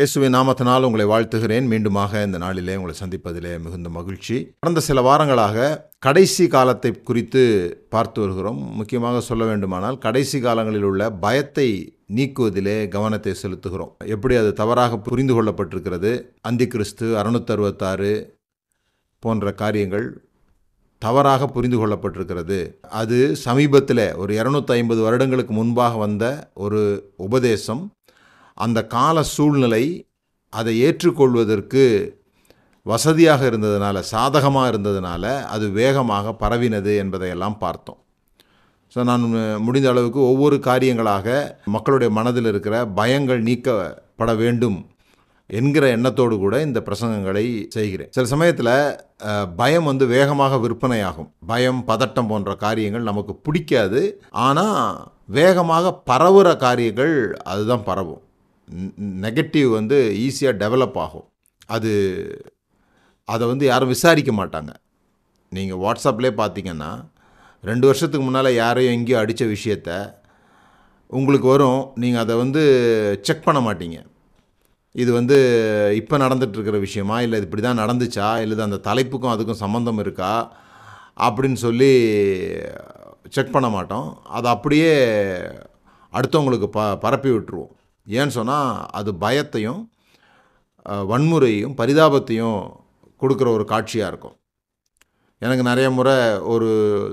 இயேசுவின் நாமத்தினால் உங்களை வாழ்த்துகிறேன். மீண்டுமாக இந்த நாளிலே உங்களை சந்திப்பதிலே மிகுந்த மகிழ்ச்சி. கடந்த சில வாரங்களாக கடைசி காலத்தை குறித்து பார்த்து வருகிறோம். முக்கியமாக சொல்ல வேண்டுமானால் கடைசி காலங்களில் உள்ள பயத்தை நீக்குவதிலே கவனத்தை செலுத்துகிறோம். எப்படி அது தவறாக புரிந்து கொள்ளப்பட்டிருக்கிறது அந்தி கிறிஸ்து அறுநூத்தறுபத்தாறு போன்ற காரியங்கள் தவறாக புரிந்து கொள்ளப்பட்டிருக்கிறது. அது சமீபத்தில் ஒரு இரநூத்தி ஐம்பது வருடங்களுக்கு முன்பாக வந்த ஒரு உபதேசம். அந்த கால சூழ்நிலை அதை ஏற்றுக்கொள்வதற்கு வசதியாக இருந்ததுனால சாதகமாக இருந்ததுனால அது வேகமாக பரவினது என்பதையெல்லாம் பார்த்தோம். ஸோ நான் முடிந்த அளவுக்கு ஒவ்வொரு காரியங்களாக மக்களுடைய மனதில் இருக்கிற பயங்கள் நீக்கப்பட வேண்டும் என்கிற எண்ணத்தோடு கூட இந்த பிரசங்கங்களை செய்கிறேன். சில சமயத்தில் பயம் வந்து வேகமாக விற்பனையாகும். பயம் பதட்டம் போன்ற காரியங்கள் நமக்கு பிடிக்காது. ஆனால் வேகமாக பரவுகிற காரியங்கள் அதுதான் பரவும். நெகட்டிவ் வந்து ஈஸியாக டெவலப் ஆகும். அது அதை வந்து யாரும் விசாரிக்க மாட்டாங்க. நீங்கள் வாட்ஸ்அப்லேயே பார்த்தீங்கன்னா ரெண்டு வருஷத்துக்கு முன்னால் யாரையும் எங்கேயோ அடித்த விஷயத்த உங்களுக்கு வரும் நீங்கள் அதை வந்து செக் பண்ண மாட்டீங்க. இது வந்து இப்போ நடந்துகிட்ருக்கிற விஷயமா? இல்லை இது இப்படி தான் நடந்துச்சா? இல்லை அந்த தலைப்புக்கும் அதுக்கும் சம்மந்தம் இருக்கா? அப்படின்னு சொல்லி செக் பண்ண மாட்டோம். அதை அப்படியே அடுத்தவங்களுக்கு ப பரப்பி விட்டுருவோம். ஏன்னு சொன்னால் அது பயத்தையும் வன்முறையும் பரிதாபத்தையும் கொடுக்குற ஒரு காட்சியாக இருக்கும். எனக்கு நிறைய முறை ஒரு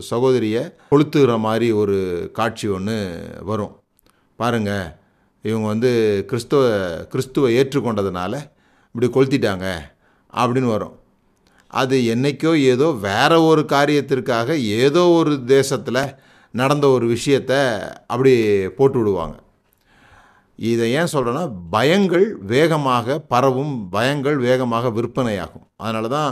சகோதரியை கொளுத்துகிற மாதிரி ஒரு காட்சி ஒன்று வரும். பாருங்கள் இவங்க வந்து கிறிஸ்துவ கிறிஸ்துவை ஏற்றுக்கொண்டதுனால இப்படி கொளுத்திட்டாங்க அப்படின்னு வரும். அது என்னைக்கோ ஏதோ வேற ஒரு காரியத்திற்காக ஏதோ ஒரு தேசத்தில் நடந்த ஒரு விஷயத்தை அப்படி போட்டு விடுவாங்க. இதை ஏன் சொல்கிறேன்னா பயங்கள் வேகமாக பரவும் பயங்கள் வேகமாக விற்பனையாகும். அதனால தான்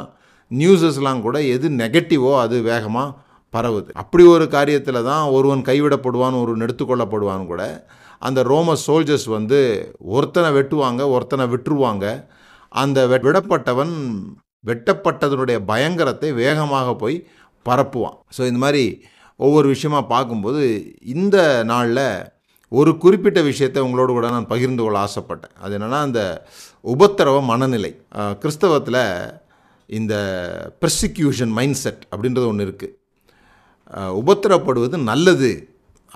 நியூஸஸ்லாம் கூட எது நெகட்டிவோ அது வேகமாக பரவுது. அப்படி ஒரு காரியத்தில் தான் ஒருவன் கைவிடப்படுவான் ஒருவன் எடுத்துக்கொள்ளப்படுவான் கூட. அந்த ரோம சோல்ஜர்ஸ் வந்து ஒருத்தனை வெட்டுவாங்க ஒருத்தனை விட்டுருவாங்க. அந்த விடப்பட்டவன் வெட்டப்பட்டதனுடைய பயங்கரத்தை வேகமாக போய் பரப்புவான். ஸோ இந்த மாதிரி ஒவ்வொரு விஷயமா பார்க்கும்போது இந்த நாளில் ஒரு குறிப்பிட்ட விஷயத்தை உங்களோடு கூட நான் பகிர்ந்து கொள்ள ஆசைப்பட்டேன். அது என்னென்னா அந்த உபத்திரவ மனநிலை. கிறிஸ்தவத்தில் இந்த ப்ரெசிக்யூஷன் மைண்ட் செட் அப்படின்றது ஒன்று இருக்குது உபத்திரப்படுவது நல்லது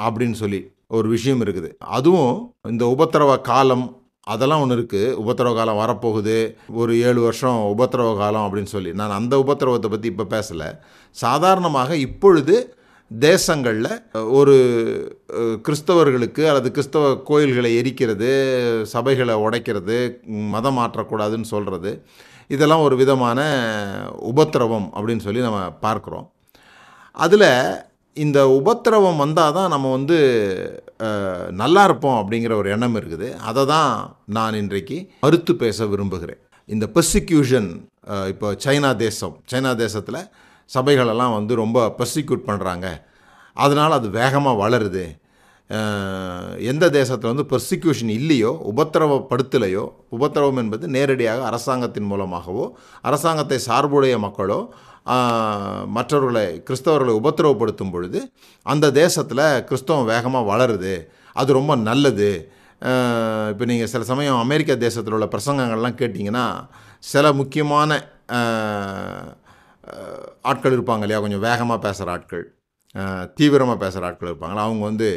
அப்படின்னு சொல்லி ஒரு விஷயம் இருக்குது. அதுவும் இந்த உபத்திரவ காலம் அதெல்லாம் ஒன்று இருக்குது உபத்திரவ காலம் வரப்போகுது. ஒரு ஏழு வருஷம் உபத்திரவ காலம் அப்படின்னு சொல்லி. நான் அந்த உபத்திரவத்தை பற்றி இப்போ பேசலை. சாதாரணமாக இப்பொழுது தேசங்களில் ஒரு கிறிஸ்தவர்களுக்கு அல்லது கிறிஸ்தவ கோயில்களை எரிக்கிறது சபைகளை உடைக்கிறது மதம் மாற்றக்கூடாதுன்னு சொல்கிறது இதெல்லாம் ஒரு விதமான உபத்திரவம் அப்படின்னு சொல்லி நம்ம பார்க்குறோம். அதில் இந்த உபத்திரவம் வந்தால் தான் நம்ம வந்து நல்லா இருப்போம் அப்படிங்கிற ஒரு எண்ணம் இருக்குது. அதை தான் நான் இன்றைக்கு மறுத்து பேச விரும்புகிறேன். இந்த பெர்சிக்யூஷன் இப்போ சைனா தேசம் சைனா தேசத்தில் சபைகளெல்லாம் வந்து ரொம்ப பெர்சிக்யூட் பண்ணுறாங்க அதனால் அது வேகமாக வளருது. எந்த தேசத்தில் வந்து பெர்சிக்யூஷன் இல்லையோ உபத்திரவப்படுத்தலையோ உபத்திரவம் என்பது நேரடியாக அரசாங்கத்தின் மூலமாகவோ அரசாங்கத்தை சார்புடைய மக்களோ மற்றவர்களை கிறிஸ்தவர்களை உபத்திரவப்படுத்தும் பொழுது அந்த தேசத்தில் கிறிஸ்தவம் வேகமாக வளருது. அது ரொம்ப நல்லது. இப்போ நீங்கள் சில சமயம் அமெரிக்க தேசத்தில் உள்ள பிரசங்கங்கள்லாம் கேட்டிங்கன்னா சில முக்கியமான ஆட்கள் இருப்பாங்க இல்லையா? கொஞ்சம் வேகமாக பேசுகிற ஆட்கள் தீவிரமாக பேசுகிற ஆட்கள் இருப்பாங்களா? அவங்க வந்து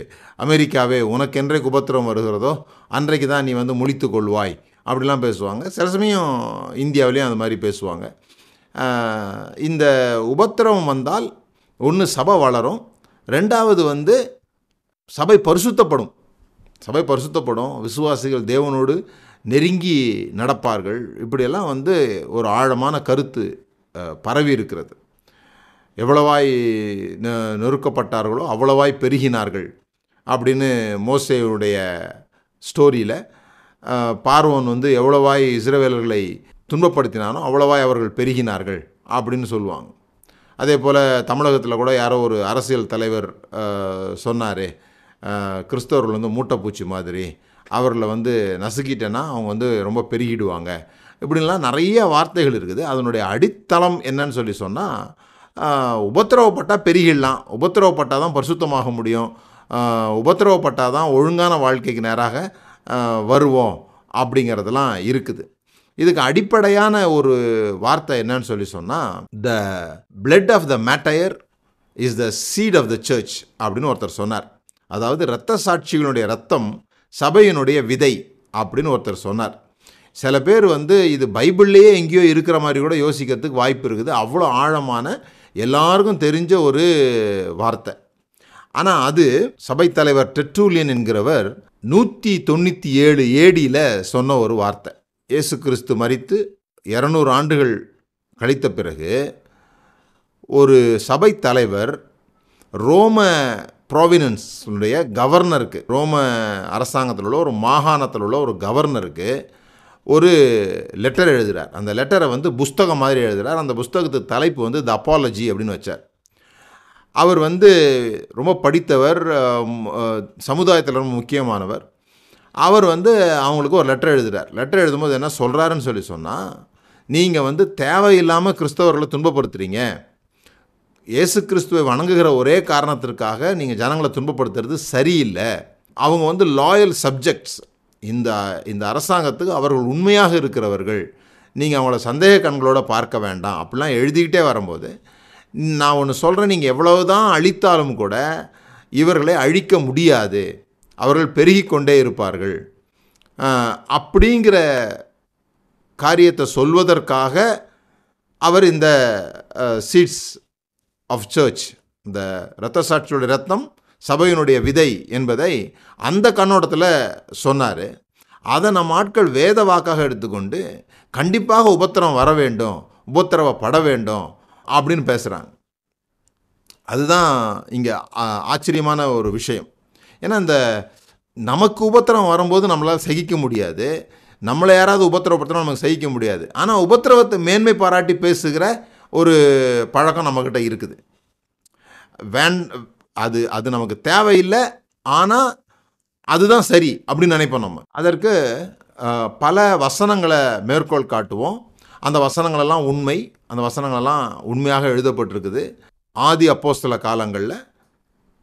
அமெரிக்காவே உனக்கு என்றைக்கு உபத்திரவம் வருகிறதோ அன்றைக்கு தான் நீ வந்து முடித்து கொள்வாய் அப்படிலாம் பேசுவாங்க. சில சமயம் இந்தியாவிலையும் அந்த மாதிரி பேசுவாங்க. இந்த உபத்திரவம் வந்தால் ஒன்று சபை வளரும் ரெண்டாவது வந்து சபை பரிசுத்தப்படும். சபை பரிசுத்தப்படும். விசுவாசிகள் தேவனோடு நெருங்கி நடப்பார்கள். இப்படியெல்லாம் வந்து ஒரு ஆழமான கருத்து பரவி இருக்கிறது. எவ்வளவாய் நெ- நெருக்கப்பட்டார்களோ அவ்வளவாய் பெருகினார்கள் அப்படின்னு மோசேயுடைய ஸ்டோரியில் பார்வன் வந்து எவ்வளவாய் இஸ்ரவேலர்களை துன்பப்படுத்தினானோ அவ்வளவாய் அவர்கள் பெருகினார்கள் அப்படின்னு சொல்லுவாங்க. அதே போல் தமிழகத்தில் கூட யாரோ ஒரு அரசியல் தலைவர் சொன்னார் கிறிஸ்தவர்கள் வந்து மூட்டைப்பூச்சி மாதிரி அவர்களை வந்து நசுக்கிட்டேன்னா அவங்க வந்து ரொம்ப பெருகிடுவாங்க. இப்படின்லாம் நிறைய வார்த்தைகள் இருக்குது. அதனுடைய அடித்தளம் என்னன்னு சொல்லி சொன்னால் உபத்திரவப்பட்டால் பெருகிடலாம். உபத்திரவப்பட்டால் தான் பரிசுத்தமாக முடியும். உபத்திரவப்பட்டால் தான் ஒழுங்கான வாழ்க்கைக்கு நேராக வருவோம் அப்படிங்கிறதெல்லாம் இருக்குது. இதுக்கு அடிப்படையான ஒரு வார்த்தை என்னன்னு சொல்லி சொன்னால் the blood of the martyr is the seat of the church அப்படின்னு ஒருத்தர் சொன்னார். அதாவது இரத்த சாட்சிகளுடைய ரத்தம் சபையினுடைய விதை அப்படின்னு ஒருத்தர் சொன்னார். சில பேர் வந்து இது பைபிள்லேயே எங்கேயோ இருக்கிற மாதிரி கூட யோசிக்கிறதுக்கு வாய்ப்பு இருக்குது. அவ்வளோ ஆழமான எல்லாருக்கும் தெரிஞ்ச ஒரு வார்த்தை. ஆனால் அது சபைத்தலைவர் டெட்ரூலியன் என்கிறவர் நூற்றி தொண்ணூற்றி ஏழு ஏடியில் சொன்ன ஒரு வார்த்தை. இயேசு கிறிஸ்து மறித்து இரநூறு ஆண்டுகள் கழித்த பிறகு ஒரு சபை தலைவர் ரோம ப்ரோவினன்ஸுடைய கவர்னருக்கு ரோம அரசாங்கத்தில் உள்ள ஒரு மாகாணத்தில் உள்ள ஒரு கவர்னருக்கு ஒரு லெட்டர் எழுதுகிறார் அந்த லெட்டரை வந்து புஸ்தகம் மாதிரி எழுதுகிறார் அந்த புஸ்தகத்து தலைப்பு வந்து த அப்பாலஜி அப்படின்னு வச்சார். அவர் வந்து ரொம்ப படித்தவர் சமுதாயத்தில் ரொம்ப முக்கியமானவர். அவர் வந்து அவங்களுக்கு ஒரு லெட்டர் எழுதுகிறார் லெட்டர் எழுதும்போது என்ன சொல்கிறாருன்னு சொல்லி சொன்னால் நீங்கள் வந்து தேவையில்லாமல் கிறிஸ்தவர்களை துன்பப்படுத்துகிறீங்க இயேசு கிறிஸ்துவை வணங்குகிற ஒரே காரணத்திற்காக நீங்கள் ஜனங்களை துன்பப்படுத்துறது சரியில்லை. அவங்க வந்து லாயல் சப்ஜெக்ட்ஸ் இந்த இந்த அரசாங்கத்துக்கு அவர்கள் உண்மையாக இருக்கிறவர்கள் நீங்கள் அவங்கள சந்தேக கண்களோடு பார்க்க வேண்டாம் அப்படிலாம் எழுதிக்கிட்டே வரும்போது நான் ஒன்று சொல்கிறேன் நீங்கள் எவ்வளவு தான் அழித்தாலும் கூட இவர்களை அழிக்க முடியாது அவர்கள் பெருகி கொண்டே இருப்பார்கள் அப்படிங்கிற காரியத்தை சொல்வதற்காக அவர் இந்த சீட்ஸ் ஆஃப் சர்ச் இந்த ரத்த சாட்சியோட ரத்தம் சபையினுடைய விதை என்பதை அந்த கண்ணோட்டத்தில் சொன்னார். அதை நம்ம ஆட்கள் வேத வாக்காக எடுத்துக்கொண்டு கண்டிப்பாக உபத்திரம் வர வேண்டும் உபத்திரவப்பட வேண்டும் அப்படின்னு பேசுகிறாங்க அதுதான் இங்கே ஆச்சரியமான ஒரு விஷயம். ஏன்னா இந்த நமக்கு உபத்திரம் வரும்போது நம்மளால் சகிக்க முடியாது. நம்மளை யாராவது உபத்திரவப்படுத்தினா நமக்கு சகிக்க முடியாது. ஆனால் உபத்திரவத்தை மேன்மை பாராட்டி பேசுகிற ஒரு பழக்கம் நம்மக்கிட்ட இருக்குது. வேன் அது அது நமக்கு தேவையில்லை ஆனால் அதுதான் சரி அப்படின்னு நினைப்போம் நம்ம. அதற்கு பல வசனங்களை மேற்கோள் காட்டுவோம். அந்த வசனங்களெல்லாம் உண்மை. அந்த வசனங்களெல்லாம் உண்மையாக எழுதப்பட்டிருக்குது. ஆதி அப்போஸ்தல காலங்களில்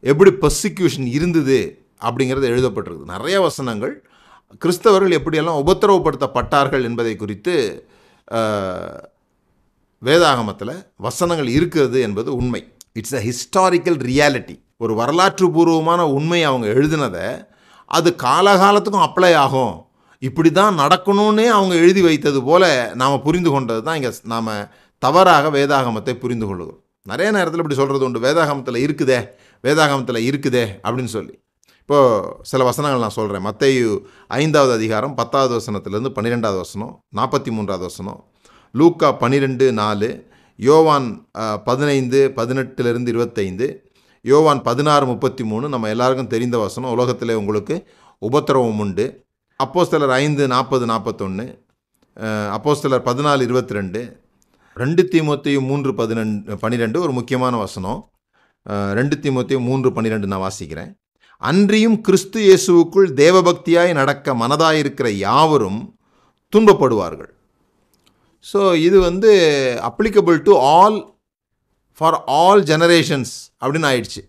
எப்படி பர்சிக்யூஷன் இருந்தது அப்படிங்கிறது எழுதப்பட்டிருக்குது. நிறைய வசனங்கள். கிறிஸ்தவர்கள் எப்படியெல்லாம் உபத்திரவப்படுத்தப்பட்டார்கள் என்பதை குறித்து வேதாகமத்தில் வசனங்கள் இருக்கிறது என்பது உண்மை. இட்ஸ் அ ஹிஸ்டாரிக்கல் ரியாலிட்டி ஒரு வரலாற்று பூர்வமான உண்மை அவங்க எழுதினதை அது காலகாலத்துக்கும் அப்ளை ஆகும். இப்படி தான் நடக்கணும்னே அவங்க எழுதி வைத்தது போல் நாம் புரிந்து கொண்டது தான் இங்கே நாம் தவறாக வேதாகமத்தை புரிந்து கொள்கிறோம் நிறைய நேரத்தில் இப்படி சொல்கிறது உண்டு. வேதாகமத்தில் இருக்குதே வேதாகமத்தில் இருக்குதே அப்படின்னு சொல்லி. இப்போது சில வசனங்கள் நான் சொல்கிறேன் மத்தையு ஐந்தாவது அதிகாரம் பத்தாவது வசனத்துலேருந்து பன்னிரெண்டாவது வசனம் நாற்பத்தி மூன்றாவது வசனம் லூக்கா பன்னிரெண்டு நாலு யோவான் பதினைந்து பதினெட்டுலேருந்து இருபத்தைந்து யோவான் பதினாறு முப்பத்தி மூணு நம்ம எல்லாருக்கும் தெரிந்த வசனம். உலகத்தில் உங்களுக்கு உபத்திரவம் உண்டு. அப்போஸ்தலர் ஐந்து நாற்பது நாற்பத்தொன்று அப்போஸ்தலர் பதினாலு இருபத்தி ரெண்டு ரெண்டு தீமோத்தையும் மூன்று பதினெண்டு பன்னிரெண்டு ஒரு முக்கியமான வசனம். ரெண்டு தீமோத்தையும் மூன்று பன்னிரெண்டு நான் வாசிக்கிறேன். அன்றியும் கிறிஸ்து இயேசுவுக்குள் தேவபக்தியாய் நடக்க மனதாயிருக்கிற யாவரும் துன்பப்படுவார்கள். ஸோ இது வந்து applicable to all for all generations அப்படின்னு ஆயிடுச்சு.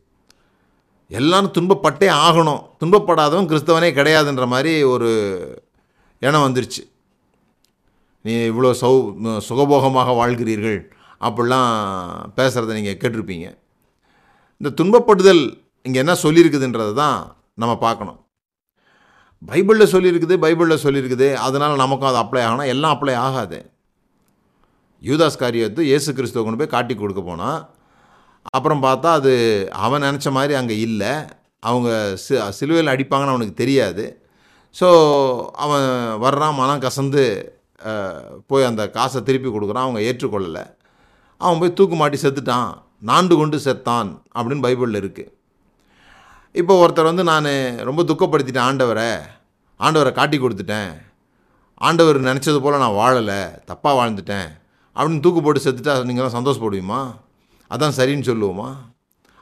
எல்லாரும் துன்பப்பட்டே ஆகணும். துன்பப்படாதவன் கிறிஸ்தவனே கிடையாதுன்ற மாதிரி ஒரு எண்ணம் வந்துருச்சு. நீ இவ்வளோ சௌ சுகபோகமாக வாழ்கிறீர்கள் அப்படிலாம் பேசுகிறத நீங்கள் கேட்டிருப்பீங்க. இந்த துன்பப்படுதல் இங்கே என்ன சொல்லியிருக்குதுன்றதை தான் நம்ம பார்க்கணும். பைபிளில் சொல்லியிருக்குது பைபிளில் சொல்லியிருக்குது. அதனால் நமக்கும் அது அப்ளை ஆகணும். எல்லாம் அப்ளை ஆகாது. யூதாஸ் காரியத்தை இயேசு கிறிஸ்துவ கொண்டு போய் காட்டி கொடுக்க போனான். அப்புறம் பார்த்தா அது அவன் நினச்ச மாதிரி அங்கே இல்லை. அவங்க சி சிலுவையில் அடிப்பாங்கன்னு அவனுக்கு தெரியாது. ஸோ அவன் வர்றான் மனம் கசந்து போய் அந்த காசை திருப்பி கொடுக்குறான் அவங்க ஏற்றுக்கொள்ளலை. அவன் போய் தூக்கு மாட்டி செத்துட்டான். நாண்டு கொண்டு செத்தான் அப்படின்னு பைபிளில் இருக்குது இப்போ ஒருத்தர் வந்து நான் ரொம்ப துக்கப்படுத்திட்டேன் ஆண்டவரை. ஆண்டவரை காட்டி கொடுத்துட்டேன். ஆண்டவர் நினச்சது போல் நான் வாழலை. தப்பாக வாழ்ந்துட்டேன். அப்படின்னு தூக்கு போட்டு செத்துட்டா நீங்களாம் சந்தோஷப்படுவீமா? அதான் சரின்னு சொல்லுவோமா?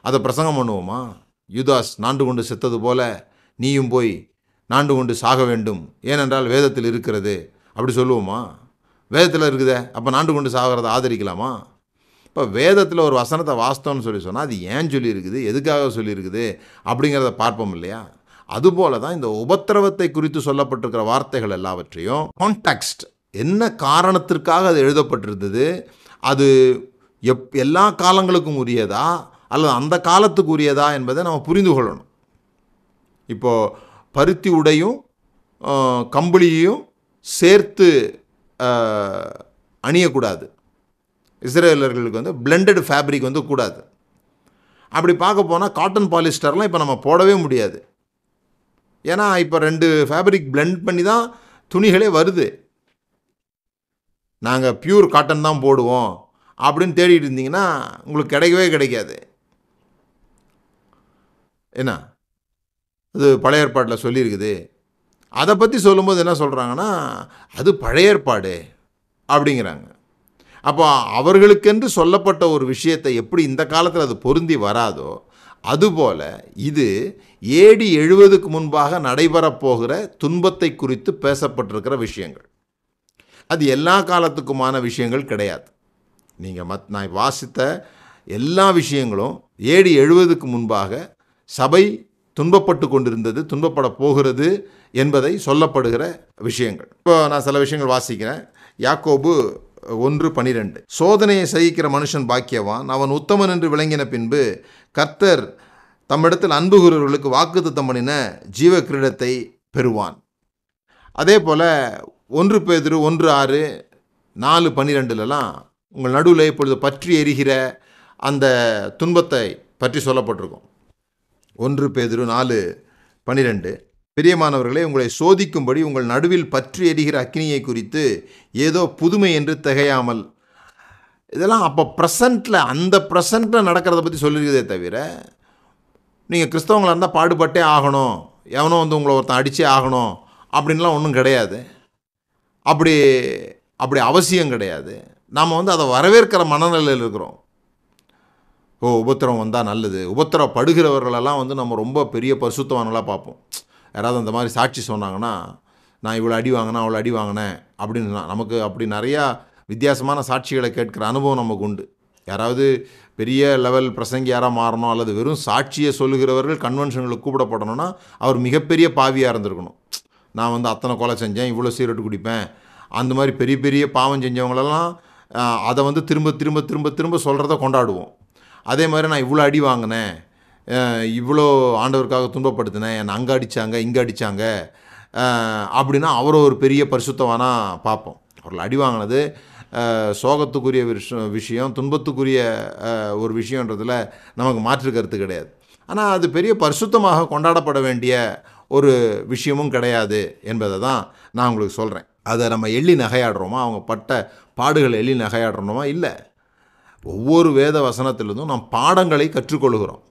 அதை பிரசங்கம் பண்ணுவோமா? யுதாஸ் நாண்டு கொண்டு செத்தது போல நீயும் போய் நாண்டு கொண்டு சாக வேண்டும். ஏனென்றால் வேதத்தில் இருக்கிறது. அப்படி சொல்லுவோமா? வேதத்தில் இருக்குதே. அப்போ நாண்டு கொண்டு சாகிறத ஆதரிக்கலாமா? இப்போ வேதத்தில் ஒரு வசனத்தை வாஸ்தவம்னு சொல்லி சொன்னால் அது ஏன் சொல்லியிருக்குது? எதுக்காக சொல்லியிருக்குது? அப்படிங்கிறத பார்ப்போம் இல்லையா? அதுபோல தான் இந்த உபத்திரவத்தை குறித்து சொல்லப்பட்டிருக்கிற வார்த்தைகள் எல்லாவற்றையும் கான்டெக்ஸ்ட் என்ன காரணத்திற்காக அது எழுதப்பட்டிருந்தது? அது எப் எல்லா காலங்களுக்கும் உரியதா? அல்லது அந்த காலத்துக்கு உரியதா என்பதை நம்ம புரிந்து கொள்ளணும். இப்போது பருத்தி உடையும் கம்பளியையும் சேர்த்து அணியக்கூடாது. இஸ்ரேலர்களுக்கு வந்து பிளெண்டட் ஃபேப்ரிக் வந்து கூடாது. அப்படி பார்க்க போனால் காட்டன் பாலிஸ்டர்லாம் இப்போ நம்ம போடவே முடியாது. ஏன்னா இப்போ ரெண்டு ஃபேப்ரிக் பிளெண்ட் பண்ணி தான் துணிகளே வருது. நாங்கள் பியூர் காட்டன் தான் போடுவோம் அப்படின்னு தேடிட்டு இருந்தீங்கன்னா உங்களுக்கு கிடைக்கவே கிடைக்காது. என்ன? அது பழைய ஏற்பாட்டில் சொல்லியிருக்குது. அதை பற்றி சொல்லும்போது என்ன சொல்கிறாங்கன்னா அது பழைய ஏற்பாடு அப்படிங்கிறாங்க. அப்போ அவர்களுக்கென்று சொல்லப்பட்ட ஒரு விஷயத்தை எப்படி இந்த காலத்தில் அது பொருந்தி வராதோ அதுபோல இது ஏடி எழுவதுக்கு முன்பாக நடைபெறப் போகிற துன்பத்தை குறித்து பேசப்பட்டிருக்கிற விஷயங்கள். அது எல்லா காலத்துக்குமான விஷயங்கள் கிடையாது. நீங்கள் மத் நான் வாசித்த எல்லா விஷயங்களும் ஏடி எழுவதுக்கு முன்பாக சபை துன்பப்பட்டு கொண்டிருந்தது துன்பப்பட போகிறது என்பதை சொல்லப்படுகிற விஷயங்கள். இப்போ நான் சில விஷயங்கள் வாசிக்கிறேன். யாக்கோபு ஒன்று பனிரெண்டு. சோதனையை சகிக்கிற மனுஷன் பாக்கியவான் அவன் உத்தமன் என்று விளங்கின பின்பு கர்த்தர் தம்மிடத்தில் அன்புகிறவர்களுக்கு வாக்குத்தத்தம் பண்ணின ஜீவ கிரீடத்தை பெறுவான். அதே போல் ஒன்று பேதிரு ஒன்று ஆறு நாலு பன்னிரெண்டுலலாம் உங்கள் நடுவில் இப்பொழுது பற்றி எரிகிற அந்த துன்பத்தை பற்றி சொல்லப்பட்டிருக்கும். ஒன்று பேதிரு நாலு பன்னிரெண்டு. பிரியமானவர்களே உங்களை சோதிக்கும்படி உங்கள் நடுவில் பற்றி எரிகிற அக்னியை குறித்து ஏதோ புதுமை என்று திகையாமல் இதெல்லாம் அப்போ ப்ரெசண்ட்டில் அந்த ப்ரெசண்ட்டில் நடக்கிறத பற்றி சொல்லியிருக்கதே தவிர நீங்கள் கிறிஸ்தவங்களாக இருந்தால் பாடுபட்டே ஆகணும். எவனோ வந்து உங்களை ஒருத்தன் அடித்தே ஆகணும். அப்படின்லாம் ஒன்றும் கிடையாது. அப்படி அப்படி அவசியம் கிடையாது. நாம் வந்து அதை வரவேற்கிற மனநிலையில் இருக்கிறோம். ஓ உபத்திரம் வந்தால் நல்லது. உபத்திரப்படுகிறவர்களெல்லாம் வந்து நம்ம ரொம்ப பெரிய பரிசுத்தவான்களாக பார்ப்போம். யாராவது அந்த மாதிரி சாட்சி சொன்னாங்கன்னா நான் இவ்வளோ அடி வாங்கினேன் அவ்வளோ அடி வாங்கினேன். அப்படின்னு நமக்கு அப்படி நிறையா வித்தியாசமான சாட்சிகளை கேட்குற அனுபவம் நமக்கு உண்டு. யாராவது பெரிய லெவல் பிரசங்கி யாராக மாறணும் அல்லது வெறும் சாட்சியை சொல்லுகிறவர்கள் கன்வென்ஷன்களுக்கு கூப்பிடப்படணும்னா அவர் மிகப்பெரிய பாவியாக இருந்திருக்கணும். நான் வந்து அத்தனை கொலை செஞ்சேன் இவ்வளோ சீரட்டு குடிப்பேன் அந்த மாதிரி பெரிய பெரிய பாவம் செஞ்சவங்களெல்லாம் அதை வந்து திரும்ப திரும்ப திரும்ப திரும்ப சொல்கிறத கொண்டாடுவோம். அதே மாதிரி நான் இவ்வளோ அடி வாங்கினேன் இவ்வளோ ஆண்டவருக்காக துன்பப்படுத்தினேன் என்னை அங்கே அடித்தாங்க இங்கே அடித்தாங்க அப்படின்னா அவரை ஒரு பெரிய பரிசுத்தவானாக பார்ப்போம். அவர்கள் அடி வாங்கினது சோகத்துக்குரிய விஷயம் விஷயம் துன்பத்துக்குரிய ஒரு விஷயன்றதில் நமக்கு மாற்று கருத்து கிடையாது. ஆனால் அது பெரிய பரிசுத்தமாக கொண்டாடப்பட வேண்டிய ஒரு விஷயமும் கிடையாது என்பதை தான் நான் உங்களுக்கு சொல்கிறேன் அதை நம்ம எள்ளி நகையாடுறோமா? அவங்க பட்ட பாடுகளை எள்ளி நகையாடுறோமா? இல்லை. ஒவ்வொரு வேத வசனத்திலிருந்தும் நாம் பாடங்களை கற்றுக்கொள்கிறோம்.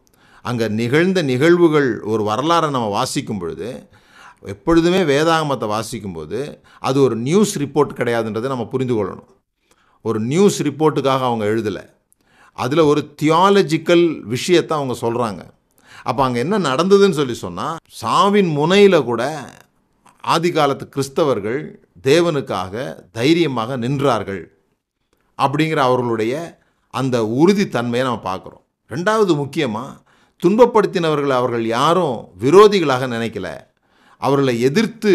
அங்கே நிகழ்ந்த நிகழ்வுகள் ஒரு வரலாறை நம்ம வாசிக்கும் பொழுது எப்பொழுதுமே வேதாகமத்தை வாசிக்கும்போது அது ஒரு நியூஸ் ரிப்போர்ட் கிடையாதுன்றதை நம்ம புரிந்து கொள்ளணும். ஒரு நியூஸ் ரிப்போர்ட்டுக்காக அவங்க எழுதலை. அதில் ஒரு தியாலஜிக்கல் விஷயத்தை அவங்க சொல்கிறாங்க அப்போ அங்கே என்ன நடந்ததுன்னு சொல்லி சொன்னால் சாவின் முனையில் கூட ஆதி காலத்து கிறிஸ்தவர்கள் தேவனுக்காக தைரியமாக நின்றார்கள் அப்படிங்கிற அவர்களுடைய அந்த உறுதித்தன்மையை நம்ம பார்க்குறோம். ரெண்டாவது முக்கியமாக துன்பப்படுத்தினவர்கள் அவர்கள் யாரும் விரோதிகளாக நினைக்கல. அவர்களை எதிர்த்து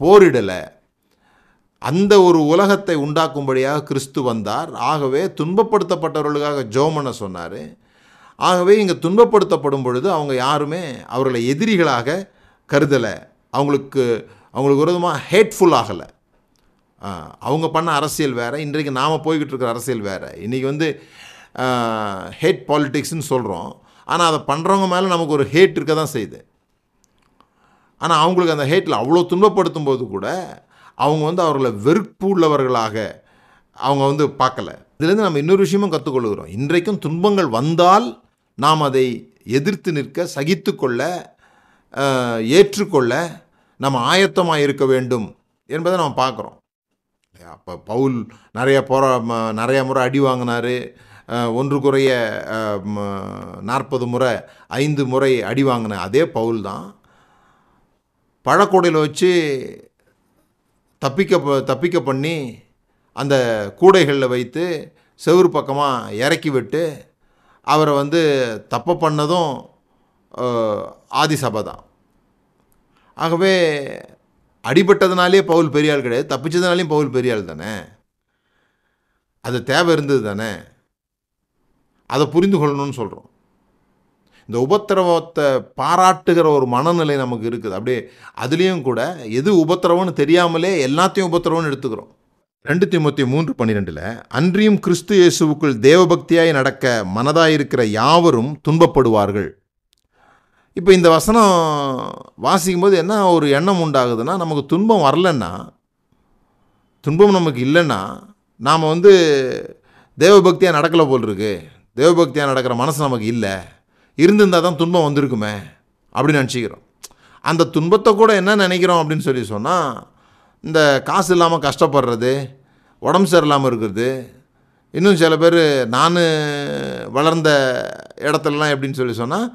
போரிடலை. அந்த ஒரு உலகத்தை உண்டாக்கும்படியாக கிறிஸ்து வந்தார். ஆகவே துன்பப்படுத்தப்பட்டவர்களுக்காக ஜோமனை சொன்னார். ஆகவே இங்கே துன்பப்படுத்தப்படும் பொழுது அவங்க யாருமே அவர்களை எதிரிகளாக கருதலை. அவங்களுக்கு அவங்களுக்கு விரோதமாக ஹேட்ஃபுல் ஆகலை. அவங்க பண்ண அரசியல் வேறு இன்றைக்கு நாம் போய்கிட்டு இருக்கிற அரசியல் வேறு. இன்றைக்கி வந்து ஹேட் பாலிட்டிக்ஸ்னு சொல்கிறோம் ஆனால் அதை பண்ணுறவங்க மேலே நமக்கு ஒரு ஹேட் இருக்க தான் செய்யுது. ஆனால் அவங்களுக்கு அந்த ஹேட்டில் அவ்வளோ துன்பப்படுத்தும் போது கூட அவங்க வந்து அவர்களை வெறுப்பு உள்ளவர்களாக அவங்க வந்து பார்க்கல. இதுலேருந்து நம்ம இன்னொரு விஷயமும் கற்றுக்கொள்கிறோம் இன்றைக்கும் துன்பங்கள் வந்தால் நாம் அதை எதிர்த்து நிற்க சகித்துக்கொள்ள ஏற்றுக்கொள்ள நம்ம ஆயத்தமாக இருக்க வேண்டும் என்பதை நம்ம பார்க்குறோம். அப்போ பவுல் நிறைய போரா ம- நிறைய முறை அடி வாங்கினார். ஒன்று குறைய நாற்பது முறை ஐந்து முறை அடி வாங்கின அதே பவுல் தான் பழக்கூடையில் வச்சு தப்பிக்க ப- தப்பிக்க பண்ணி அந்த கூடைகளில் வைத்து செவுரு பக்கமாக இறக்கி விட்டு அவரை வந்து தப்பை பண்ணதும் ஆதி சபை தான். ஆகவே அடிபட்டதுனாலே பவுல் பெரியாள் கிடையாது தப்பிச்சதுனாலேயும் பவுல் பெரியாள் தானே? அது தேவை இருந்தது தானே? அதை புரிந்து கொள்ளணும்னு சொல்கிறோம் இந்த உபத்திரவத்தை பாராட்டுகிற ஒரு மனநிலை நமக்கு இருக்குது. அப்படியே அதுலேயும் கூட எது உபத்திரவம்னு தெரியாமலே எல்லாத்தையும் உபத்திரவம்னு எடுத்துக்கிறோம். ரெண்டு திமுத்தி மூன்று பன்னிரெண்டில் அன்றியும் கிறிஸ்து இயேசுவுக்குள் தேவபக்தியாய் நடக்க மனதாயிருக்கிற யாவரும் துன்பப்படுவார்கள். இப்போ இந்த வசனம் வாசிக்கும்போது என்ன ஒரு எண்ணம் உண்டாகுதுன்னா நமக்கு துன்பம் வரலன்னா துன்பம் நமக்கு இல்லைன்னா நாம் வந்து தேவபக்தியாக நடக்கலை போல் இருக்கு. தேவபக்தியாக நடக்கிற மனசு நமக்கு இல்லை. இருந்திருந்தால் தான் துன்பம் வந்திருக்குமே அப்படின்னு நினச்சிக்கிறோம். அந்த துன்பத்தை கூட என்ன நினைக்கிறோம் அப்படின்னு சொல்லி சொன்னால் இந்த காசு இல்லாமல் கஷ்டப்படுறது உடம்பு சரியில்லாமல் இருக்கிறது இன்னும் சில பேர் நான் வளர்ந்த இடத்துலலாம் எப்படின்னு சொல்லி சொன்னால்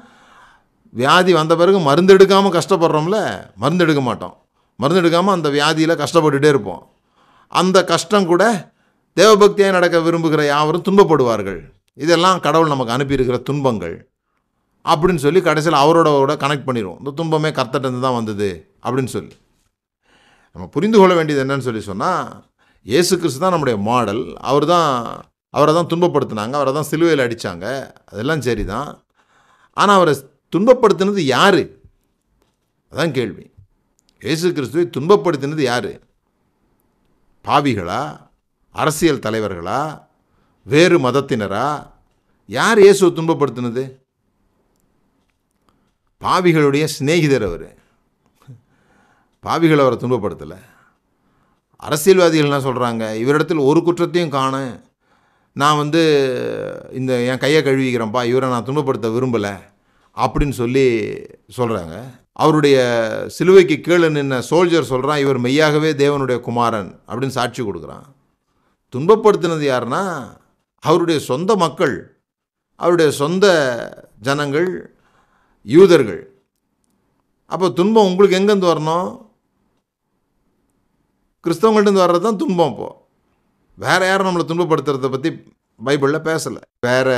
வியாதி வந்த பிறகு மருந்து எடுக்காமல் கஷ்டப்படுறோம்ல மருந்து எடுக்க மாட்டோம். மருந்து எடுக்காமல் அந்த வியாதியில் கஷ்டப்பட்டுகிட்டே இருப்போம். அந்த கஷ்டம் கூட தேவபக்தியாக நடக்க விரும்புகிற யாவரும் துன்பப்படுவார்கள். இதெல்லாம் கடவுள் நமக்கு அனுப்பியிருக்கிற துன்பங்கள். அப்படின்னு சொல்லி கடைசியில் அவரோட கூட கனெக்ட் பண்ணிடுவோம் இந்த துன்பமே கர்த்தட்டந்து தான் வந்தது அப்படின்னு சொல்லி. நம்ம புரிந்து கொள்ள வேண்டியது என்னன்னு சொல்லி சொன்னால் இயேசு கிறிஸ்து தான் நம்முடைய மாடல். அவர் தான் அவரை தான் துன்பப்படுத்தினாங்க. அவரை தான் சிலுவையில் அடித்தாங்க அதெல்லாம் சரி தான் ஆனால் அவரை துன்பப்படுத்தினது யார்? அதான் கேள்வி. இயேசு கிறிஸ்துவை துன்பப்படுத்தினது யார்? பாவிகளா? அரசியல் தலைவர்களா? வேறு மதத்தினரா? யார் இயேசுவை துன்பப்படுத்தினது? பாவிகளுடைய சிநேகிதர் அவர். பாவிகள் அவரை துன்பப்படுத்தலை. அரசியல்வாதிகள் என்ன சொல்கிறாங்க இவரிடத்தில் ஒரு குற்றத்தையும் காண. நான் வந்து இந்த என் கையை கழுவிக்கிறேன்ப்பா. இவரை நான் துன்பப்படுத்த விரும்பலை. அப்படின்னு சொல்லி சொல்கிறாங்க அவருடைய சிலுவைக்கு கீழே நின்ன சோல்ஜர் சொல்கிறான் இவர் மெய்யாகவே தேவனுடைய குமாரன் அப்படின்னு சாட்சி கொடுக்குறான். துன்பப்படுத்தினது யாருன்னா அவருடைய சொந்த மக்கள் அவருடைய சொந்த ஜனங்கள் யூதர்கள். அப்போ துன்பம் உங்களுக்கு எங்கேருந்து வரணும்? கிறிஸ்தவங்கள்டேருந்து வர்றது தான் துன்பம் இப்போது வேறு யாரும் நம்மளை துன்பப்படுத்துறதை பற்றி பைபிளில் பேசலை. வேறு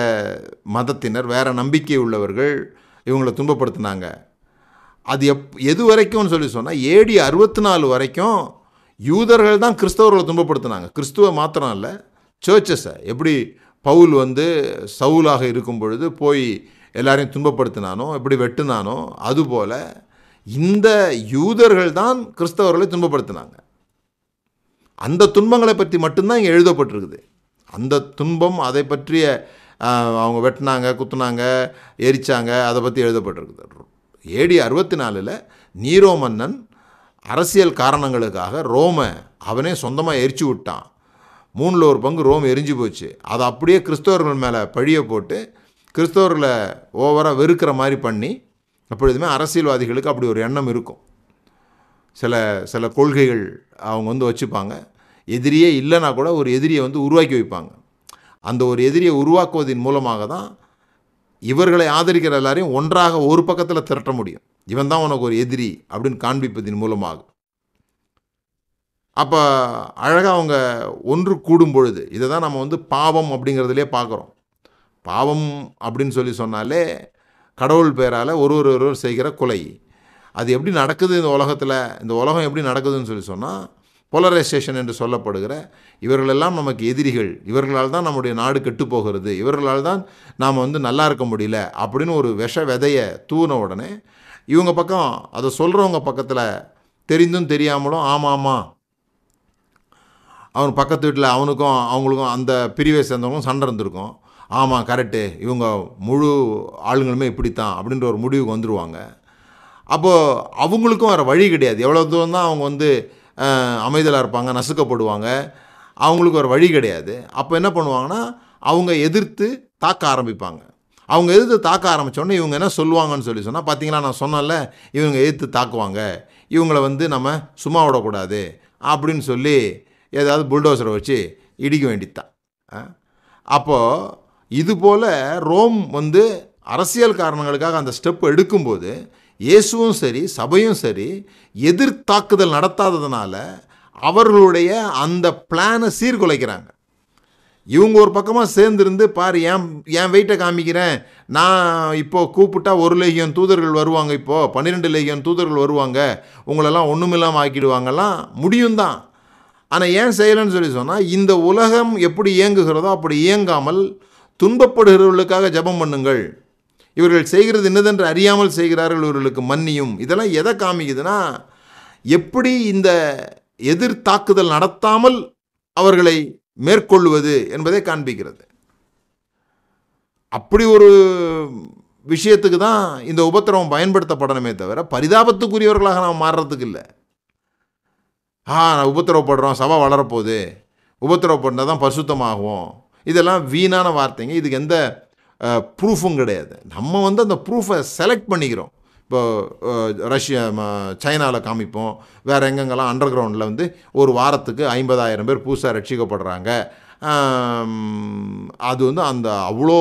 மதத்தினர் வேறு நம்பிக்கை உள்ளவர்கள் இவங்களை துன்பப்படுத்தினாங்க. அது எப் எது வரைக்கும்னு சொல்லி சொன்னால் ஏடி அறுபத்தி நாலு வரைக்கும் யூதர்கள் தான் கிறிஸ்தவர்களை துன்பப்படுத்தினாங்க. கிறிஸ்துவ மாத்திரம் இல்லை சர்ச்சஸை எப்படி பவுல் வந்து சவுலாக இருக்கும் பொழுது போய் எல்லாரையும் துன்பப்படுத்தினானோ எப்படி வெட்டுனானோ அதுபோல் இந்த யூதர்கள் தான் கிறிஸ்தவர்களை துன்பப்படுத்தினாங்க. அந்த துன்பங்களை பற்றி மட்டும்தான் இங்கே எழுதப்பட்டிருக்குது. அந்த துன்பம் அதை பற்றிய அவங்க வெட்டினாங்க குத்துனாங்க எரிச்சாங்க அதை பற்றி எழுதப்பட்டிருக்குது. ஏடி அறுபத்தி நாலில் நீரோ மன்னன் அரசியல் காரணங்களுக்காக ரோமை அவனே சொந்தமாக எரிச்சு விட்டான். மூணில் ஒரு பங்கு ரோம் எரிஞ்சு போச்சு. அதை அப்படியே கிறிஸ்தவர்கள் மேலே பழிய போட்டு கிறிஸ்தவர்களை ஓவராக வெறுக்கிற மாதிரி பண்ணி எப்பொழுதுமே அரசியல்வாதிகளுக்கு அப்படி ஒரு எண்ணம் இருக்கும். சில சில கொள்கைகள் அவங்க வந்து வச்சுப்பாங்க. எதிரியே இல்லைன்னா கூட ஒரு எதிரியை வந்து உருவாக்கி வைப்பாங்க. அந்த ஒரு எதிரியை உருவாக்குவதன் மூலமாக தான் இவர்களை ஆதரிக்கிற எல்லாரையும் ஒன்றாக ஒரு பக்கத்தில் திரட்ட முடியும். இவன் தான் உனக்கு ஒரு எதிரி அப்படின்னு காண்பிப்பதன் மூலமாக அப்போ அழகாக அவங்க ஒன்று கூடும் பொழுது இதை தான் நம்ம வந்து பாவம் அப்படிங்கிறதுலே பார்க்குறோம். பாவம் அப்படின்னு சொல்லி சொன்னாலே கடவுள் பேரால் ஒரு ஒரு ஒருவர் செய்கிற கொலை. அது எப்படி நடக்குது இந்த உலகத்தில்? இந்த உலகம் எப்படி நடக்குதுன்னு சொல்லி சொன்னால் போலரைசேஷன் என்று சொல்லப்படுகிற இவர்களெல்லாம் நமக்கு எதிரிகள். இவர்களால் தான் நம்முடைய நாடு கெட்டு போகிறது. இவர்களால் தான் நாம் வந்து நல்லா இருக்க முடியல அப்படின்னு ஒரு விஷ விதையை தூன உடனே இவங்க பக்கம் அதை சொல்கிறவங்க பக்கத்தில் தெரிந்தும் தெரியாமலும் ஆமாம் ஆமாம் அவன் பக்கத்து வீட்டில் அவனுக்கும் அவங்களுக்கும் அந்த பிரிவை சேர்ந்தவங்களும் சண்டை இருந்திருக்கும் ஆமாம் கரெக்டு இவங்க முழு ஆளுங்களுமே இப்படித்தான் அப்படின்ற ஒரு முடிவுக்கு வந்துடுவாங்க அப்போது அவங்களுக்கும் வேறு வழி கிடையாது. எவ்வளோ தூரம் தான் அவங்க வந்து அமைதலாக இருப்பாங்க நசுக்கப்படுவாங்க. அவங்களுக்கு ஒரு வழி கிடையாது. அப்போ என்ன பண்ணுவாங்கன்னா அவங்க எதிர்த்து தாக்க ஆரம்பிப்பாங்க. அவங்க எதிர்த்து தாக்க ஆரம்பித்தோடனே இவங்க என்ன சொல்லுவாங்கன்னு சொல்லி சொன்னால் பார்த்தீங்களா நான் சொன்னேன்ல இவங்க எதிர்த்து தாக்குவாங்க. இவங்கள வந்து நம்ம சும்மா விடக்கூடாது. அப்படின்னு சொல்லி ஏதாவது புல்டோசரை வச்சு இடிக்க வேண்டித்தான் அப்போது இதுபோல் ரோம் வந்து அரசியல் காரணங்களுக்காக அந்த ஸ்டெப் எடுக்கும்போது இயேசுவும் சரி சபையும் சரி எதிர்த்தாக்குதல் நடத்தாததுனால அவர்களுடைய அந்த பிளானை சீர்குலைக்கிறாங்க. இவங்க ஒரு பக்கமாக சேர்ந்துருந்து பாரு ஏன் என் வெயிட்டை காமிக்கிறேன்? நான் இப்போது கூப்பிட்டா ஒரு லேகியம் தூதர்கள் வருவாங்க இப்போது பன்னிரெண்டு லேகியம் தூதர்கள் வருவாங்க. உங்களெல்லாம் ஒன்றுமில்லாமல் ஆக்கிடுவாங்கலாம். முடியும் தான். ஆனால் ஏன் செய்யலைன்னு சொல்லி சொன்னால் இந்த உலகம் எப்படி இயங்குகிறதோ அப்படி இயங்காமல் துன்பப்படுகிறவர்களுக்காக ஜெபம் பண்ணுங்கள். இவர்கள் செய்கிறது என்னதென்று அறியாமல் செய்கிறார்கள் இவர்களுக்கு மன்னியும். இதெல்லாம் எதை காமிக்குதுன்னா எப்படி இந்த எதிர் தாக்குதல் நடத்தாமல் அவர்களை மேற்கொள்வது என்பதை காண்பிக்கிறது. அப்படி ஒரு விஷயத்துக்கு தான் இந்த உபத்திரவம் பயன்படுத்தப்படணுமே தவிர பரிதாபத்துக்குரியவர்களாக நாம் மாறுறதுக்கு இல்லை. ஆ நான் உபத்திரவப்படுறோம் சபை வளரப்போகுது. உபத்திரவப்பட்டால் தான் பரிசுத்தமாகும் இதெல்லாம் வீணான வார்த்தைங்க. இதுக்கு எந்த ப்ரூஃபும் கிடையாது. நம்ம வந்து அந்த ப்ரூஃபை செலக்ட் பண்ணிக்கிறோம். இப்போ ரஷ்யா சைனாவில் காமிப்போம். வேறு எங்கெங்கெல்லாம் அண்டர் கிரவுண்டில் வந்து ஒரு வாரத்துக்கு ஐம்பதாயிரம் பேர் புதுசாக ரட்சிக்கப்படுறாங்க. அது வந்து அந்த அவ்வளோ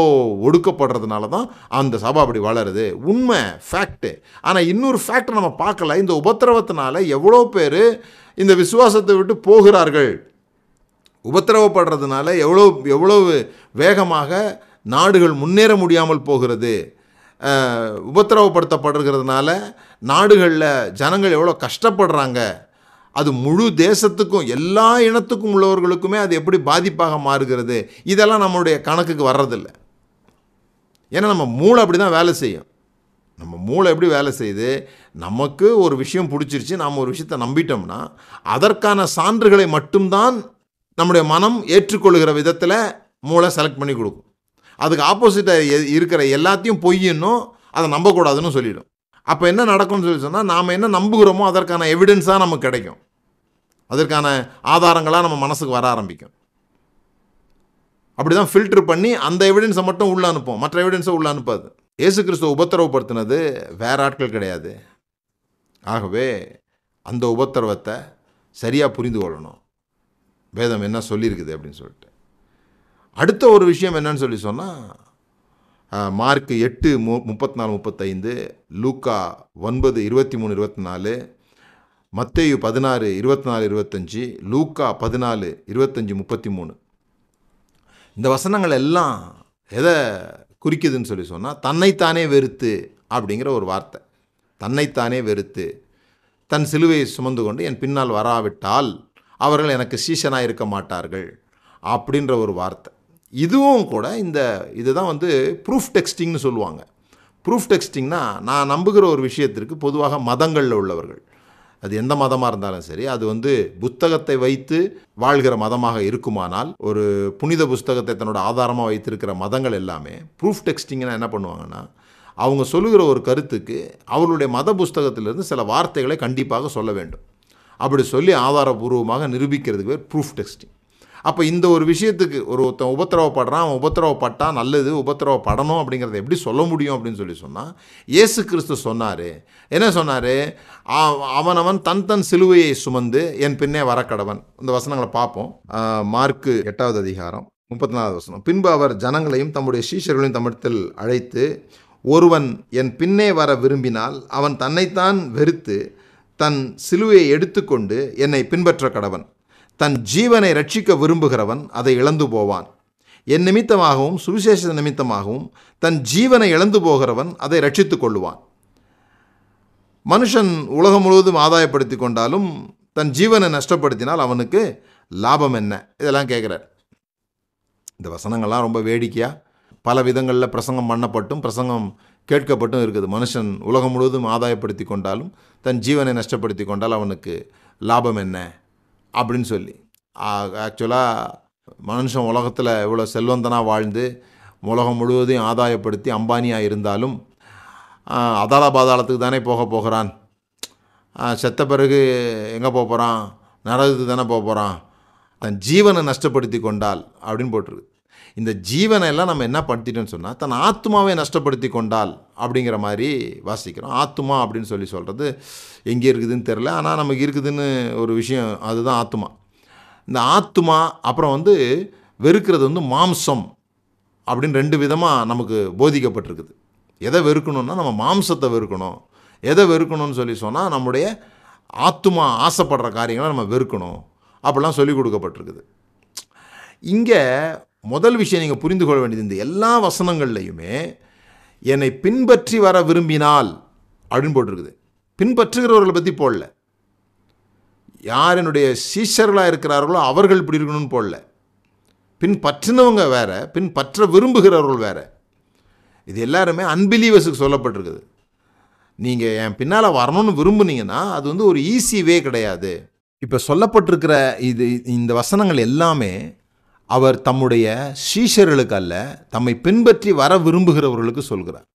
ஒடுக்கப்படுறதுனால தான் அந்த சபை அப்படி வளருது. உண்மை ஃபேக்ட்டு ஆனால் இன்னொரு ஃபேக்டை நம்ம பார்க்கல. இந்த உபத்திரவத்தினால எவ்வளோ பேர் இந்த விசுவாசத்தை விட்டு போகிறார்கள்? உபத்திரவப்படுறதுனால எவ்வளோ எவ்வளவு வேகமாக நாடுகள் முன்னேற முடியாமல் போகிறது உபத்திரவப்படுத்தப்படுகிறதுனால நாடுகளில் ஜனங்கள் எவ்வளோ கஷ்டப்படுறாங்க அது முழு தேசத்துக்கும் எல்லா இனத்துக்கும் உள்ளவர்களுக்குமே அது எப்படி பாதிப்பாக மாறுகிறது இதெல்லாம் நம்மளுடைய கணக்குக்கு வர்றதில்ல. ஏன்னா நம்ம மூளை அப்படி தான் வேலை செய்யும். நம்ம மூளை எப்படி வேலை செய்யுது நமக்கு ஒரு விஷயம் பிடிச்சிருச்சு நாம் ஒரு விஷயத்தை நம்பிட்டோம்னா அதற்கான சான்றுகளை மட்டும்தான் நம்முடைய மனம் ஏற்றுக்கொள்கிற விதத்தில் மூளை செலக்ட் பண்ணி கொடுக்கும். அதுக்கு ஆப்போசிட்டாக இருக்கிற எல்லாத்தையும் பொய்யின்னும் அதை நம்பக்கூடாதுன்னு சொல்லிடும். அப்போ என்ன நடக்கும்னு சொல்லி சொன்னால் நாம் என்ன நம்புகிறோமோ அதற்கான எவிடன்ஸாக நமக்கு கிடைக்கும். அதற்கான ஆதாரங்களாக நம்ம மனசுக்கு வர ஆரம்பிக்கும். அப்படி தான் ஃபில்டர் பண்ணி அந்த எவிடன்ஸை மட்டும் உள்ளே அனுப்போம் மற்ற எவிடன்ஸை உள்ளே அனுப்பாது. இயேசு கிறிஸ்துவ உபத்திரவப்படுத்தினது வேற ஆட்கள் கிடையாது. ஆகவே அந்த உபத்திரவத்தை சரியாக புரிந்து கொள்ளணும். வேதம் என்ன சொல்லியிருக்குது அப்படின்னு சொல்லிட்டு. அடுத்த ஒரு விஷயம் என்னன்னு சொல்லி சொன்னால் மார்க் எட்டு மு முப்பத்தி நாலு முப்பத்தைந்து லூக்கா ஒன்பது இருபத்தி மூணு இருபத்தி நாலு மத்தேயு பதினாறு இருபத்தி நாலு இருபத்தஞ்சி லூக்கா பதினாலு இருபத்தஞ்சி முப்பத்தி மூணு இந்த வசனங்கள் எல்லாம் எதை குறிக்குதுன்னு சொல்லி சொன்னால் தன்னைத்தானே வெறுத்து அப்படிங்கிற ஒரு வார்த்தை. தன்னைத்தானே வெறுத்து தன் சிலுவையை சுமந்து கொண்டு என் பின்னால் வராவிட்டால் அவர்கள் எனக்கு சீசனாக இருக்க மாட்டார்கள் அப்படின்ற ஒரு வார்த்தை. இதுவும் கூட இந்த இதுதான் வந்து ப்ரூஃப் டெக்ஸ்டிங்னு சொல்லுவாங்க. ப்ரூஃப் டெக்ஸ்டிங்னா நான் நம்புகிற ஒரு விஷயத்திற்கு பொதுவாக மதங்களில் உள்ளவர்கள். அது எந்த மதமாக இருந்தாலும் சரி அது வந்து புத்தகத்தை வைத்து வாழ்கிற மதமாக இருக்குமானால் ஒரு புனித புஸ்தகத்தை தன்னோட ஆதாரமாக வைத்திருக்கிற மதங்கள் எல்லாமே ப்ரூஃப் டெக்ஸ்டிங்னா என்ன பண்ணுவாங்கன்னா அவங்க சொல்லுகிற ஒரு கருத்துக்கு அவர்களுடைய மத புஸ்தகத்திலிருந்து சில வார்த்தைகளை கண்டிப்பாக சொல்ல வேண்டும். அப்படி சொல்லி ஆதாரபூர்வமாக நிரூபிக்கிறதுக்கு பேர் ப்ரூஃப் டெக்ஸ்டிங் அப்போ இந்த ஒரு விஷயத்துக்கு ஒரு ஒருத்தன் உபத்திரவப்படுறான் அவன் உபத்திரவப்பட்டான் நல்லது உபத்திரவப்படணும் அப்படிங்கிறத எப்படி சொல்ல முடியும் அப்படின்னு சொல்லி சொன்னால் இயேசு கிறிஸ்து சொன்னார். என்ன சொன்னார்? அவனவன் தன் தன் சிலுவையை சுமந்து என் பின்னே வரக்கடவன். இந்த வசனங்களை பார்ப்போம். மார்க்கு எட்டாவது அதிகாரம் முப்பத்தி நாலாவது வசனம். பின்பு அவர் ஜனங்களையும் தம்முடைய சீஷர்களையும் தமிழத்தில் அழைத்து ஒருவன் என் பின்னே வர விரும்பினால் அவன் தன்னைத்தான் வெறுத்து தன் சிலுவையை எடுத்துக்கொண்டு என்னை பின்பற்ற கடவன் தன் ஜீவனை ரட்சிக்க விரும்புகிறவன் அதை இழந்து போவான். என் நிமித்தமாகவும் சுவிசேஷ நிமித்தமாகவும் தன் ஜீவனை இழந்து போகிறவன் அதை ரட்சித்து கொள்ளுவான். மனுஷன் உலகம் முழுவதும் ஆதாயப்படுத்தி கொண்டாலும் தன் ஜீவனை நஷ்டப்படுத்தினால் அவனுக்கு லாபம் என்ன? இதெல்லாம் கேட்குறார். இந்த வசனங்கள்லாம் ரொம்ப வேடிக்கையாக பல விதங்களில் பிரசங்கம் பண்ணப்பட்டும் பிரசங்கம் கேட்கப்பட்டும் இருக்குது. மனுஷன் உலகம் முழுவதும் ஆதாயப்படுத்தி கொண்டாலும் தன் ஜீவனை நஷ்டப்படுத்தி கொண்டால் அவனுக்கு லாபம் என்ன? அப்படின்னு சொல்லி. ஆக்சுவலாக மனுஷன் உலகத்தில் இவ்வளோ செல்வந்தனாக வாழ்ந்து உலகம் முழுவதையும் ஆதாயப்படுத்தி அம்பானியாக இருந்தாலும் அதால அதாள பாதாளத்துக்கு தானே போக போகிறான். செத்த பிறகு எங்கே போக போகிறான் நரகத்துக்கு தானே போக போகிறான் தன் ஜீவனை நஷ்டப்படுத்தி கொண்டால் அப்படின்னு போட்டிருக்கு. இந்த ஜீவனை எல்லாம் நம்ம என்ன படுத்திட்டோம்னு சொன்னால் தன் ஆத்மாவை நஷ்டப்படுத்தி கொண்டால் அப்படிங்கிற மாதிரி வாசிக்கிறோம். ஆத்மா அப்படின்னு சொல்லி சொல்கிறது எங்கே இருக்குதுன்னு தெரில ஆனால் நமக்கு இருக்குதுன்னு ஒரு விஷயம் அதுதான் ஆத்மா இந்த ஆத்மா அப்புறம் வந்து வெறுக்கிறது வந்து மாம்சம் அப்படின்னு ரெண்டு விதமாக நமக்கு போதிக்கப்பட்டிருக்குது. எதை வெறுக்கணும்னா நம்ம மாம்சத்தை வெறுக்கணும். எதை வெறுக்கணும்னு சொல்லி சொன்னால் நம்முடைய ஆத்மா ஆசைப்படுற காரியங்களை நம்ம வெறுக்கணும். அப்படிலாம் சொல்லி கொடுக்கப்பட்டிருக்குது. இங்கே முதல் விஷயம் நீங்கள் புரிந்து கொள்ள வேண்டியது இந்த எல்லா வசனங்கள்லையுமே என்னை பின்பற்றி வர விரும்பினால் அப்படின்னு போட்டிருக்குது. பின்பற்றுகிறவர்களை பற்றி போடல. யார் என்னுடைய சீஷர்களாக இருக்கிறார்களோ அவர்கள் இப்படி இருக்கணும்னு போடல. பின்பற்றினவங்க வேறு பின்பற்ற விரும்புகிறவர்கள் வேறு. இது எல்லாருமே அன்பிலீவர்ஸுக்கு சொல்லப்பட்டிருக்குது. நீங்கள் என் பின்னால் வரணும்னு விரும்புனீங்கன்னா அது வந்து ஒரு ஈஸி வே கிடையாது. இப்போ சொல்லப்பட்டிருக்கிற இது இந்த வசனங்கள் எல்லாமே அவர் தம்முடைய சீஷர்களுக்கு அல்ல தம்மை பின்பற்றி வர விரும்புகிறவர்களுக்கு சொல்கிறார்.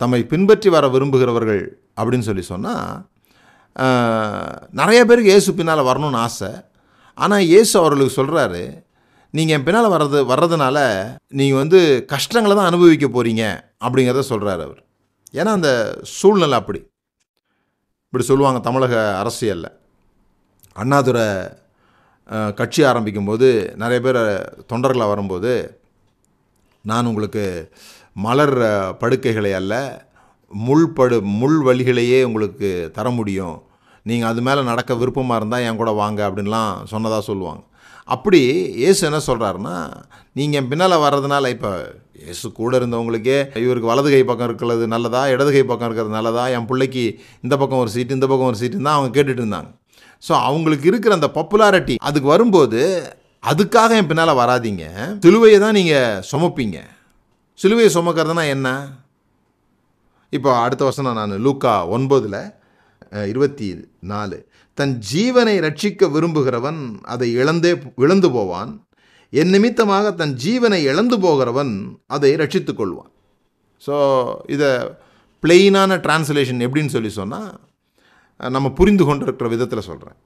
தம்மை பின்பற்றி வர விரும்புகிறவர்கள் அப்படின்னு சொல்லி சொன்னால் நிறைய பேருக்கு இயேசு பின்னால் வரணும்னு ஆசை. ஆனால் இயேசு அவர்களுக்கு சொல்கிறாரு நீங்கள் என் பின்னால் வர்றது வர்றதுனால நீங்கள் வந்து கஷ்டங்களை தான் அனுபவிக்க போகிறீங்க அப்படிங்கிறத சொல்கிறார் அவர். ஏன்னா அந்த சூழ்நிலை அப்படி. இப்படி சொல்லுவாங்க தமிழக அரசியலில். அண்ணாதுரை கட்சி ஆரம்பிக்கும்போது நிறைய பேர் தொண்டர்களாக வரும்போது நான் உங்களுக்கு மலர் படுக்கைகளை அல்ல முள் படு முள் வழிகளையே உங்களுக்கு தர முடியும். நீங்கள் அது மேலே நடக்க விருப்பமாக இருந்தால் என் கூட வாங்க அப்படின்லாம் சொன்னதாக சொல்லுவாங்க. அப்படி இயேசு என்ன சொல்கிறாருன்னா நீங்கள் என் பின்னால் வர்றதுனால இப்போ இயேசு கூட இருந்தவங்களுக்கே இவருக்கு வலது கை பக்கம் இருக்கிறது நல்லதா இடது கை பக்கம் இருக்கிறது நல்லதா என் பிள்ளைக்கு இந்த பக்கம் ஒரு சீட்டு இந்த பக்கம் ஒரு சீட்டுன்னு தான் அவங்க கேட்டுட்டு இருந்தாங்க. ஸோ அவங்களுக்கு இருக்கிற அந்த பாப்புலாரிட்டி அதுக்கு வரும்போது அதுக்காக என் பின்னால் வராதீங்க. சிலுவையை தான் நீங்கள் சுமப்பீங்க. சிலுவையை சுமக்கிறதுனா என்ன? இப்போ அடுத்த வருஷம் நான் லூக்கா ஒன்பதில் இருபத்தி நாலு. தன் ஜீவனை ரட்சிக்க விரும்புகிறவன் அதை இழந்தே இழந்து போவான். என் நிமித்தமாக தன் ஜீவனை இழந்து போகிறவன் அதை ரட்சித்து கொள்வான். ஸோ இதை பிளெயினான டிரான்ஸ்லேஷன் எப்படின்னு சொல்லி சொன்னால் நம்ம புரிந்து கொண்டிருக்கிற விதத்தில் சொல்கிறேன்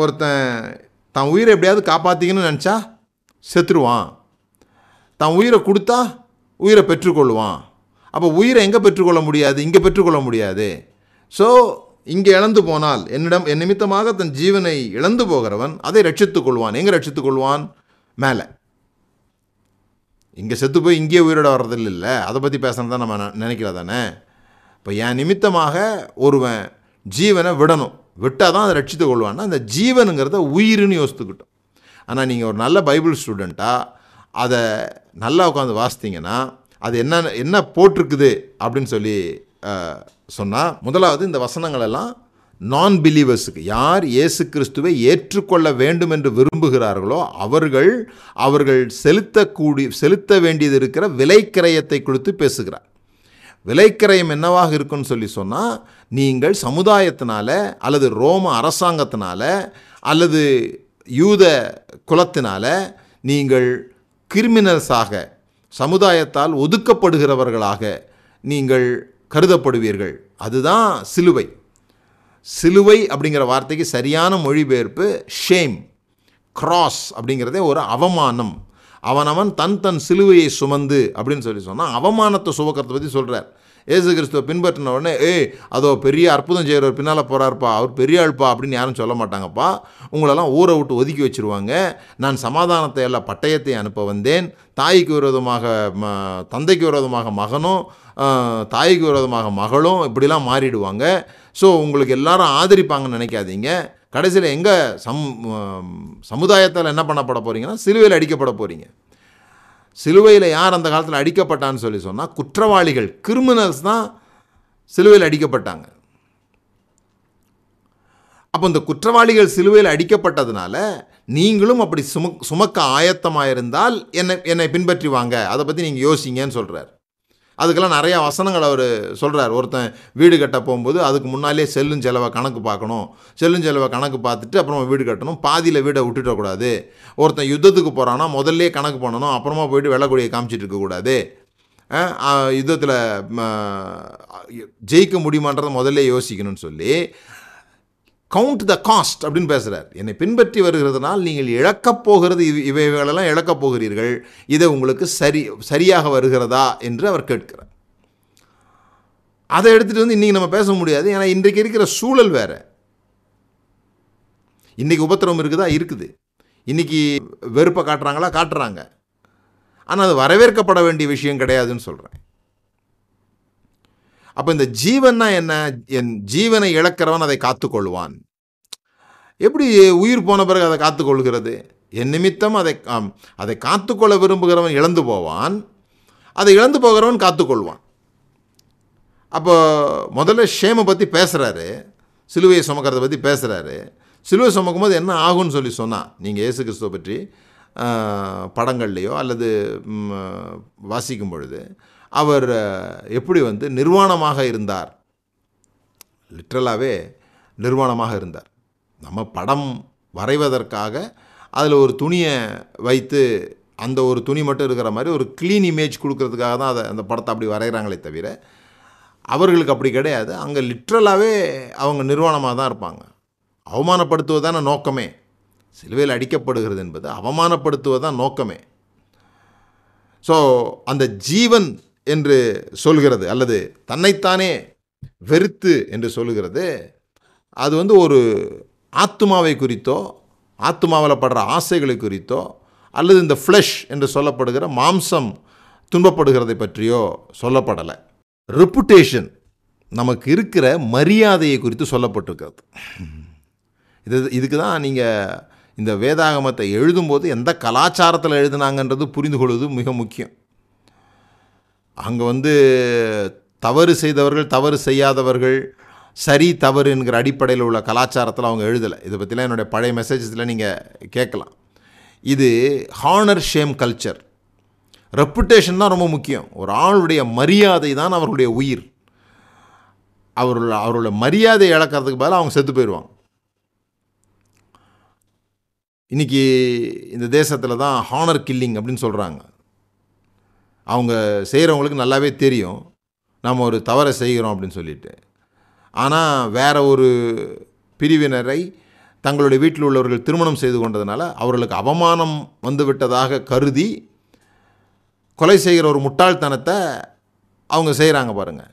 ஒருத்தன் தான் உயிரை எப்படியாவது காப்பாற்றிக்கணும்னு நினச்சா செத்துருவான். தான் உயிரை கொடுத்தா உயிரை பெற்றுக்கொள்வான் அப்போ உயிரை எங்கே பெற்றுக்கொள்ள முடியாது? இங்கே பெற்றுக்கொள்ள முடியாது. ஸோ இங்கே இழந்து போனால் என்னிடம் என் நிமித்தமாக தன் ஜீவனை இழந்து போகிறவன் அதை ரட்சித்துக் கொள்வான். எங்கே ரட்சித்துக் கொள்வான்? மேலே. இங்கே செத்து போய் இங்கேயே உயிரோட வர்றதில்ல. அதை பற்றி பேசுகிறது தான் நம்ம நினைக்கிறதானே தானே? இப்போ என் நிமித்தமாக ஒருவன் ஜீவனை விடணும். விட்டால் தான் அதை ரட்சித்துக் கொள்வான்னா அந்த ஜீவனுங்கிறத உயிர்னு யோசித்துக்கிட்டோம். ஆனால் நீங்கள் ஒரு நல்ல பைபிள் ஸ்டூடெண்ட்டாக அதை நல்லா உட்காந்து வாசித்தீங்கன்னா அது என்ன என்ன போட்டிருக்குது அப்படின்னு சொல்லி சொன்னால் முதலாவது இந்த வசனங்களெல்லாம் நான் பிலீவர்ஸுக்கு யார் இயேசு கிறிஸ்துவை ஏற்றுக்கொள்ள வேண்டும் என்று விரும்புகிறார்களோ அவர்கள் அவர்கள் செலுத்தக்கூடி செலுத்த வேண்டியது இருக்கிற விலைக்கிரயத்தை கொடுத்து பேசுகிறார். விலைக்கிரயம் என்னவாக இருக்குன்னு சொல்லி சொன்னால் நீங்கள் சமுதாயத்தினால அல்லது ரோம அரசாங்கத்தினால அல்லது யூத குலத்தினால நீங்கள் கிரிமினல்ஸாக சமுதாயத்தால் ஒதுக்கப்படுகிறவர்களாக நீங்கள் கருதப்படுவீர்கள். அதுதான் சிலுவை. சிலுவை அப்படிங்கிற வார்த்தைக்கு சரியான மொழிபெயர்ப்பு ஷேம் கிராஸ் அப்படிங்கிறதே ஒரு அவமானம். அவனவன் தன் தன் சிலுவையை சுமந்து அப்படின்னு சொல்லி சொன்னால் அவமானத்தை சுமக்கிறத பற்றி சொல்கிறார் ஏசு கிறிஸ்துவை பின்பற்றின உடனே ஏய் அதோ பெரிய அற்புதம் செய்கிறவர் பின்னால் போகிறார்ப்பா அவர் பெரிய ஆள்ப்பா அப்படின்னு யாரும் சொல்ல மாட்டாங்கப்பா. உங்களெல்லாம் ஊரை விட்டு ஒதுக்கி வச்சிருவாங்க. நான் சமாதானத்தை எல்லாம் பட்டயத்தை அனுப்ப வந்தேன். தாய்க்கு விரோதமாக ம தந்தைக்கு விரோதமாக மகனும் தாய்க்கு விரோதமாக மகளும் இப்படிலாம் மாறிடுவாங்க. ஸோ உங்களுக்கு எல்லாரும் ஆதரிப்பாங்கன்னு நினைக்காதீங்க. கடைசியில் எங்கே சம் சமுதாயத்தில் என்ன பண்ணப்பட போகிறீங்கன்னா சிலுவையில் அடிக்கப்பட போகிறீங்க சிலுவையில் யார் அந்த காலத்தில் அடிக்கப்பட்டான்னு சொல்லி சொன்னால் குற்றவாளிகள் கிரிமினல்ஸ் தான் சிலுவையில் அடிக்கப்பட்டாங்க. அப்போ இந்த குற்றவாளிகள் சிலுவையில் அடிக்கப்பட்டதுனால நீங்களும் அப்படி சுமக் சுமக்க ஆயத்தமாக இருந்தால் என்னை என்னை பின்பற்றி வாங்க அதை பற்றி நீங்கள் யோசிங்கன்னு சொல்கிறார் அதுக்கெல்லாம் நிறையா வசனங்கள் அவர் சொல்கிறார் ஒருத்தன் வீடு கட்ட போகும்போது அதுக்கு முன்னாலே செல்லும் செலவை கணக்கு பார்க்கணும். செல்லும் செலவை கணக்கு பார்த்துட்டு அப்புறமா வீடு கட்டணும். பாதியில் வீடை விட்டுட்டக்கூடாது. ஒருத்தன் யுத்தத்துக்கு போகிறான்னா முதல்லே கணக்கு பண்ணணும். அப்புறமா போயிட்டு வெள்ளக்கூடியை காமிச்சிட்டு இருக்கக்கூடாது. யுத்தத்தில் ஜெயிக்க முடியுமான்றதை முதல்ல யோசிக்கணும்னு சொல்லி கவுண்ட் த காஸ்ட் அப்படின்னு பேசுகிறார் என்னை பின்பற்றி வருகிறதுனால் நீங்கள் இழக்கப் போகிறது இவ் இவைகளெல்லாம் இழக்கப் போகிறீர்கள். இதை உங்களுக்கு சரி சரியாக வருகிறதா என்று அவர் கேட்கிறார். அதை எடுத்துகிட்டு வந்து இன்றைக்கி நம்ம பேச முடியாது. ஏன்னா இன்றைக்கு இருக்கிற சூழல் வேறு. இன்றைக்கி உபத்திரவம் இருக்குதா? இருக்குது. இன்றைக்கி வெறுப்பை காட்டுறாங்களா? காட்டுறாங்க. ஆனால் அது வரவேற்கப்பட வேண்டிய விஷயம் கிடையாதுன்னு சொல்கிறேன் அப்போ இந்த ஜீவன்னா என்ன? என் ஜீவனை இழக்கிறவன் அதை காத்துக்கொள்வான். எப்படி உயிர் போன பிறகு அதை காத்துக்கொள்கிறது? என் நிமித்தம் அதை அதை காத்துக்கொள்ள விரும்புகிறவன் இழந்து போவான். அதை இழந்து போகிறவன் காத்துக்கொள்வான். அப்போ முதல்ல ஷேமை பற்றி பேசுகிறாரு சிலுவையை சுமக்கிறத பற்றி பேசுகிறாரு சிலுவை சுமக்கும்போது என்ன ஆகும்னு சொல்லி சொன்னால் நீங்கள் இயேசு கிறிஸ்துவை பற்றி படங்கள்லேயோ படங்கள்லையோ அல்லது வாசிக்கும் பொழுது அவர் எப்படி வந்து நிர்வாணமாக இருந்தார்? லிட்ரலாகவே நிர்வாணமாக இருந்தார். நம்ம படம் வரைவதற்காக அதில் ஒரு துணியை வைத்து அந்த ஒரு துணி மட்டும் இருக்கிற மாதிரி ஒரு க்ளீன் இமேஜ் கொடுக்கறதுக்காக தான் அதை அந்த படத்தை அப்படி வரைகிறாங்களே தவிர அவர்களுக்கு அப்படி கிடையாது. அங்கே லிட்ரலாகவே அவங்க நிர்வாணமாக தான் இருப்பாங்க. அவமானப்படுத்துவதான நோக்கமே. சிலுவையில் அடிக்கப்படுகிறது என்பது அவமானப்படுத்துவதான் நோக்கமே. ஸோ அந்த ஜீவன் என்று சொல்கிறது அல்லது தன்னைத்தானே வெறுத்து என்று சொல்லுகிறது அது வந்து ஒரு ஆத்துமாவை குறித்தோ ஆத்துமாவில் படுற ஆசைகளை குறித்தோ அல்லது இந்த ஃப்ளஷ் என்று சொல்லப்படுகிற மாம்சம் துன்பப்படுகிறதை பற்றியோ சொல்லப்படலை. ரெப்புடேஷன் நமக்கு இருக்கிற மரியாதையை குறித்து சொல்லப்பட்டிருக்கிறது. இது இதுக்கு தான் நீங்கள் இந்த வேதாகமத்தை எழுதும்போது எந்த கலாச்சாரத்தில் எழுதுனாங்கன்றது புரிந்து கொள்வது மிக முக்கியம். அங்கே வந்து தவறு செய்தவர்கள் தவறு செய்யாதவர்கள் சரி தவறு என்கிற அடிப்படையில் உள்ள கலாச்சாரத்தில் அவங்க எழுதலை. இதை பற்றிலாம் என்னுடைய பழைய மெசேஜஸில் நீங்கள் கேட்கலாம். இது ஹானர் ஷேம் கல்ச்சர் ரெப்புடேஷன் தான் ரொம்ப முக்கியம். ஒரு ஆளுடைய மரியாதை தான் அவர்களுடைய உயிர். அவர்கள் அவரோட மரியாதை இழக்கிறதுக்கு பதிலாக அவங்க செத்து போயிடுவாங்க இன்றைக்கி இந்த தேசத்தில் தான் ஹானர் கில்லிங் அப்படின்னு சொல்கிறாங்க அவங்க செய்கிறவங்களுக்கு நல்லாவே தெரியும். நாம் ஒரு தவறை செய்கிறோம் அப்படின்னு சொல்லிட்டு. ஆனால் வேற ஒரு பிரிவினரை தங்களுடைய வீட்டில் உள்ளவர்கள் திருமணம் செய்து கொண்டதுனால அவர்களுக்கு அவமானம் வந்து விட்டதாக கருதி கொலை செய்கிற ஒரு முட்டாள்தனத்தை அவங்க செய்கிறாங்க பாருங்கள்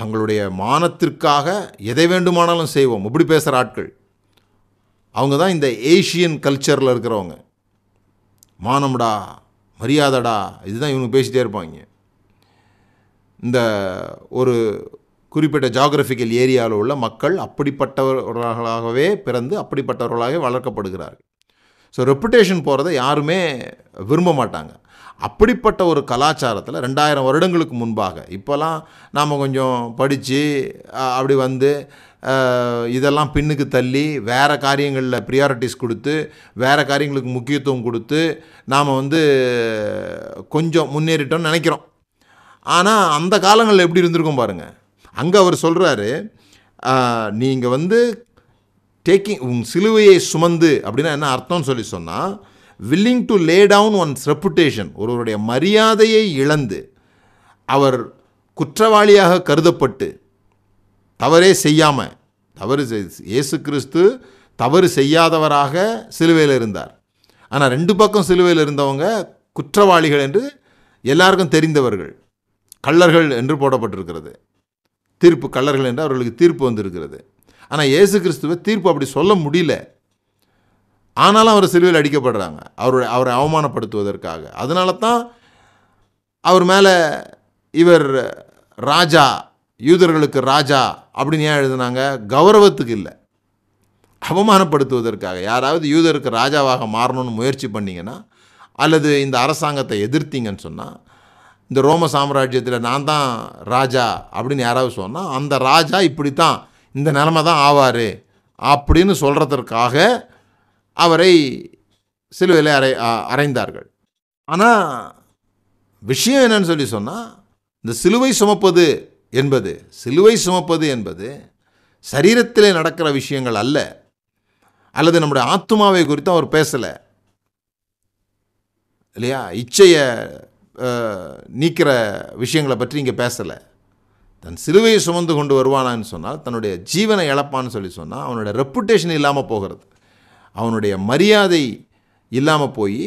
தங்களுடைய மானத்திற்காக எதை வேண்டுமானாலும் செய்வோம். இப்படி பேசுகிற ஆட்கள். அவங்க தான் இந்த ஏஷியன் கல்ச்சரில் இருக்கிறவங்க. மானம்டா. மரியாதைடா இதுதான் இவங்க பேசிகிட்டே இருப்பாங்க. இந்த ஒரு குறிப்பிட்ட ஜாகிரபிக்கல் ஏரியாவில் உள்ள மக்கள் அப்படிப்பட்டவர்களாகவே பிறந்து அப்படிப்பட்டவர்களாகவே வளர்க்கப்படுகிறார்கள். ஸோ ரெப்புடேஷன் போகிறத யாருமே விரும்ப மாட்டாங்க. அப்படிப்பட்ட ஒரு கலாச்சாரத்தில் ரெண்டாயிரம் வருடங்களுக்கு முன்பாக இப்போல்லாம் நாம் கொஞ்சம் படித்து அப்படி வந்து இதெல்லாம் பின்னுக்கு தள்ளி வேறு காரியங்களில் ப்ரியாரிட்டிஸ் கொடுத்து வேறு காரியங்களுக்கு முக்கியத்துவம் கொடுத்து நாம் வந்து கொஞ்சம் முன்னேறிட்டோம்னு நினைக்கிறோம். ஆனால் அந்த காலங்களில் எப்படி இருந்திருக்கும் பாருங்கள் அங்கே அவர் சொல்கிறாரு நீங்கள் வந்து டேக்கிங் உன் சிலுவையை சுமந்து அப்படின்னா என்ன அர்த்தம்னு சொல்லி சொன்னால் willing to lay down one's reputation ஒருவருடைய மரியாதையை இழந்து அவர் குற்றவாளியாக கருதப்பட்டு தவறே செய்யாமல் தவறு செய்- இயேசு கிறிஸ்து தவறு செய்யாதவராக சிலுவையில் இருந்தார். ஆனால் ரெண்டு பக்கம் சிலுவையில் இருந்தவங்க குற்றவாளிகள் என்று எல்லாருக்கும் தெரிந்தவர்கள் கள்ளர்கள் என்று போடப்பட்டிருக்கிறது. தீர்ப்பு கள்ளர்கள் என்று அவர்களுக்கு தீர்ப்பு வந்திருக்கிறது. ஆனால் இயேசு கிறிஸ்துவை தீர்ப்பு அப்படி சொல்ல முடியல. ஆனாலும் அவர் சிலுவையில் அடிக்கப்படுறாங்க. அவருடைய அவரை அவமானப்படுத்துவதற்காக. அதனால தான் அவர் மேலே இவர் ராஜா யூதர்களுக்கு ராஜா அப்படின்னு ஏன் எழுதுனாங்க? கௌரவத்துக்கு இல்லை. அவமானப்படுத்துவதற்காக. யாராவது யூதருக்கு ராஜாவாக மாறணும்னு முயற்சி பண்ணிங்கன்னா அல்லது இந்த அரசாங்கத்தை எதிர்த்தீங்கன்னு சொன்னால் இந்த ரோம சாம்ராஜ்யத்தில் நான் தான் ராஜா அப்படின்னு யாராவது சொன்னால் அந்த ராஜா இப்படி தான் இந்த நிலமை தான் ஆவார் அப்படின்னு சொல்கிறதற்காக அவரை சிலுவையில் அறை அரைந்தார்கள் ஆனால் விஷயம் என்னன்னு சொல்லி சொன்னால் இந்த சிலுவை சுமப்பது என்பது சிலுவை சுமப்பது என்பது சரீரத்திலே நடக்கிற விஷயங்கள் அல்ல. அல்லது நம்முடைய ஆத்துமாவை குறித்து அவர் பேசலை. இல்லையா? இச்சையை நீக்கிற விஷயங்களை பற்றி இங்கே பேசலை. தன் சிலுவையை சுமந்து கொண்டு வருவானான்னு சொன்னால் தன்னுடைய ஜீவனை இழப்பான்னு சொல்லி சொன்னால் அவனுடைய ரெப்புடேஷன் இல்லாமல் போகிறது. அவனுடைய மரியாதை இல்லாமல் போய்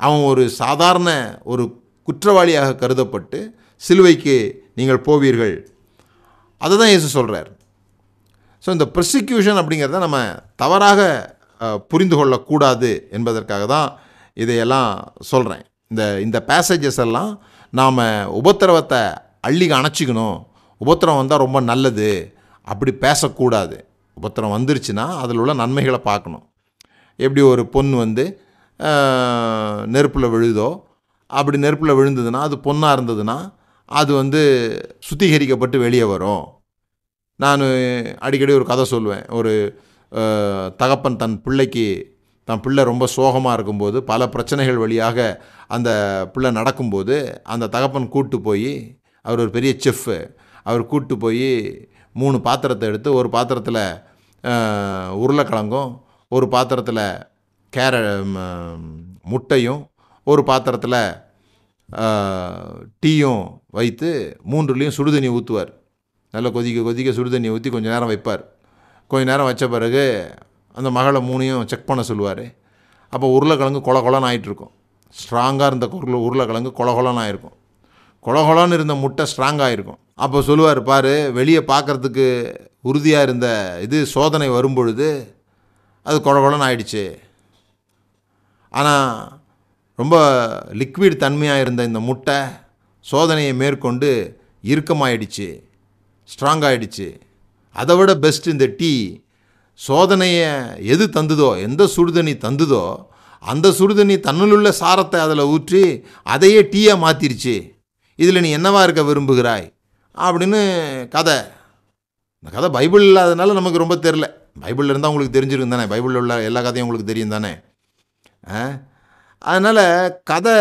அவன் ஒரு சாதாரண ஒரு குற்றவாளியாக கருதப்பட்டு சிலுவைக்கு நீங்கள் போவீர்கள். அதை தான் இயேசு சொல்கிறார் ஸோ இந்த ப்ரொசிக்யூஷன் அப்படிங்கிறத நம்ம தவறாக புரிந்து கொள்ளக்கூடாது என்பதற்காக தான் இதையெல்லாம் சொல்கிறேன் இந்த இந்த பேசேஜஸ் எல்லாம் நாம் உபத்திரவத்தை அள்ளி அணைச்சிக்கணும். உபத்திரவம் வந்தால் ரொம்ப நல்லது. அப்படி பேசக்கூடாது. உபத்திரம் வந்துருச்சுன்னா அதில் உள்ள நன்மைகளை பார்க்கணும். எப்படி ஒரு பொன் வந்து நெருப்பில் விழுதோ அப்படி நெருப்பில் விழுந்ததுன்னா அது பொண்ணாக இருந்ததுன்னா அது வந்து சுத்திகரிக்கப்பட்டு வெளியே வரும். நான் அடிக்கடி ஒரு கதை சொல்லுவேன். ஒரு தகப்பன் தன் பிள்ளைக்கு தன் பிள்ளை ரொம்ப சோகமாக இருக்கும்போது பல பிரச்சனைகள் வழியாக அந்த பிள்ளை நடக்கும்போது அந்த தகப்பன் கூட்டு போய் அவர் ஒரு பெரிய செஃப்பு அவர் கூட்டு போய் மூணு பாத்திரத்தை எடுத்து ஒரு பாத்திரத்தில் உருளைக்கிழங்கும் ஒரு பாத்திரத்தில் கேர முட்டையும் ஒரு பாத்திரத்தில் டீயும் வைத்து மூன்றுலேயும் சுடுதண்ணி ஊற்றுவார். நல்லா கொதிக்க கொதிக்க சுடுதண்ணி ஊற்றி கொஞ்சம் நேரம் வைப்பார். கொஞ்ச நேரம் வச்ச பிறகு அந்த மகளை மூணையும் செக் பண்ண சொல்லுவார். அப்போ உருளைக்கிழங்கு கொல கொலன்னு ஆகிட்டுருக்கும் ஸ்ட்ராங்காக இருந்த உருளை உருளைக்கிழங்கு கொல கொலன்னு ஆகிருக்கும் கொல கொலன்னு இருந்த முட்டை ஸ்ட்ராங்காக இருக்கும் அப்போ சொல்லுவார் பாரு வெளியே பார்க்குறதுக்கு உறுதியாக இருந்த இது சோதனை வரும்பொழுது அது கொல கொலன்னு ஆயிடுச்சு. ஆனால் ரொம்ப லிக்விட் தன்மையாக இருந்த இந்த முட்டை சோதனையை மேற்கொண்டு இறுக்கமாயிடுச்சு ஸ்ட்ராங் ஆகிடுச்சு அதை விட பெஸ்ட் இந்த டீ சோதனையை எது தந்துதோ எந்த சுடுதண்ணி தந்துதோ அந்த சுடுதண்ணி தன்னுள்ள சாரத்தை அதில் ஊற்றி அதையே டீயாக மாற்றிருச்சு இதில் நீ என்னவா இருக்க விரும்புகிறாய்? அப்படின்னு கதை. இந்த கதை பைபிள் இல்லாதனால நமக்கு ரொம்ப தெரில பைபிளில் இருந்தால் உங்களுக்கு தெரிஞ்சிருக்கும் தானே? பைபிளில் உள்ள எல்லா கதையும் உங்களுக்கு தெரியும் தானே? அதனால் கதை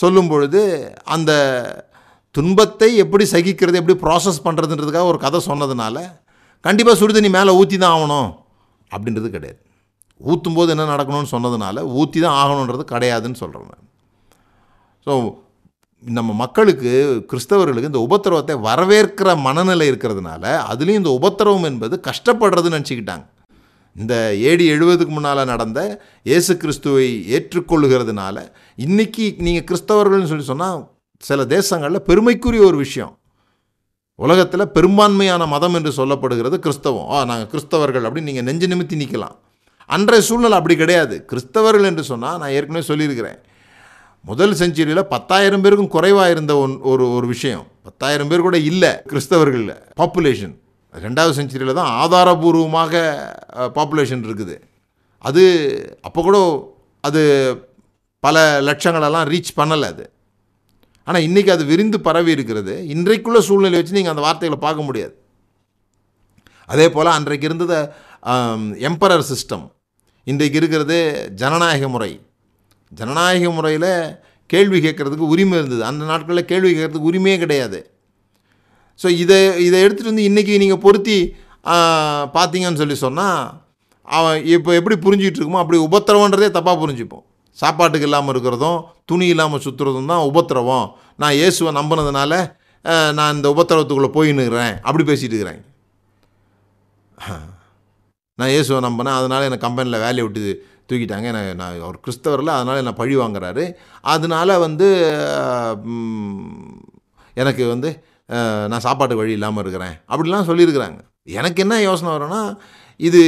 சொல்லும் பொழுது அந்த துன்பத்தை எப்படி சகிக்கிறது எப்படி ப்ராசஸ் பண்ணுறதுன்றதுக்காக ஒரு கதை சொன்னதுனால கண்டிப்பாக சுடுதண்ணி மேலே ஊற்றி தான் ஆகணும் அப்படின்றது கிடையாது. ஊற்றும் போது என்ன நடக்கணும்னு சொன்னதுனால ஊற்றி தான் ஆகணுன்றது கிடையாதுன்னு சொல்கிறேன் நான். ஸோ நம்ம மக்களுக்கு கிறிஸ்தவர்களுக்கு இந்த உபத்திரவத்தை வரவேற்கிற மனநிலை இருக்கிறதுனால அதுலேயும் இந்த உபத்திரவம் என்பது கஷ்டப்படுறதுன்னு நினச்சிக்கிட்டாங்க. இந்த ஏடி எழுபதுக்கு முன்னால் நடந்த இயேசு கிறிஸ்துவை ஏற்றுக்கொள்ளுகிறதுனால இன்றைக்கி நீங்கள் கிறிஸ்தவர்கள்னு சொல்லி சொன்னால் சில தேசங்களில் பெருமைக்குரிய ஒரு விஷயம். உலகத்தில் பெரும்பான்மையான மதம் என்று சொல்லப்படுகிறது கிறிஸ்தவம். ஆ நாங்கள் கிறிஸ்தவர்கள் அப்படின்னு நீங்கள் நெஞ்சு நிமித்தி நிற்கலாம் அன்றைய சூழ்நிலை அப்படி கிடையாது. கிறிஸ்தவர்கள் என்று சொன்னால் நான் ஏற்கனவே சொல்லியிருக்கிறேன். முதல் செஞ்சுரியில் பத்தாயிரம் பேருக்கும் குறைவாக இருந்த ஒன் ஒரு ஒரு விஷயம். பத்தாயிரம் பேர் கூட இல்லை கிறிஸ்தவர்களில். பாப்புலேஷன் ரெண்டாவது செஞ்சுரியில் தான் ஆதாரபூர்வமாக பாப்புலேஷன் இருக்குது. அது அப்போ கூட அது பல லட்சங்களெல்லாம் ரீச் பண்ணலை அது. ஆனால் இன்றைக்கி அது விரிந்து பரவி இருக்கிறது. இன்றைக்குள்ள சூழ்நிலை வச்சு நீங்கள் அந்த வார்த்தைகளை பார்க்க முடியாது. அதே போல் அன்றைக்கு இருந்தது எம்பரர் சிஸ்டம் இன்றைக்கு இருக்கிறது ஜனநாயக முறை. ஜனநாயக முறையில் கேள்வி கேட்குறதுக்கு உரிமை இருந்தது. அந்த நாட்களில் கேள்வி கேட்குறதுக்கு உரிமையே கிடையாது. ஸோ இதை இதை எடுத்துகிட்டு வந்து இன்றைக்கி நீங்கள் பொருத்தி பார்த்தீங்கன்னு சொல்லி சொன்னால் அவன் இப்போ எப்படி புரிஞ்சிகிட்டு இருக்குமோ அப்படி உபத்திரவன்றதே தப்பாக புரிஞ்சுப்போம். சாப்பாட்டுக்கு இல்லாமல் இருக்கிறதும் துணி இல்லாமல் சுற்றுறதும் தான் உபத்திரவம். நான் இயேசுவை நம்பினதுனால நான் இந்த உபத்திரவத்துக்குள்ளே போயின்னுக்கிறேன் அப்படி பேசிகிட்டு இருக்கிறேன். நான் இயேசுவை நம்பினேன். அதனால் என்னை கம்பெனியில் வேலையை விட்டு தூக்கிட்டாங்க. எனக்கு நான் அவர் கிறிஸ்தவரில் அதனால் என்னை பழி வாங்குறாரு. அதனால வந்து எனக்கு வந்து நான் சாப்பாட்டு வழி இல்லாமல் இருக்கிறேன். அப்படிலாம் சொல்லியிருக்கிறாங்க. எனக்கு என்ன யோசனை வரும்னா இது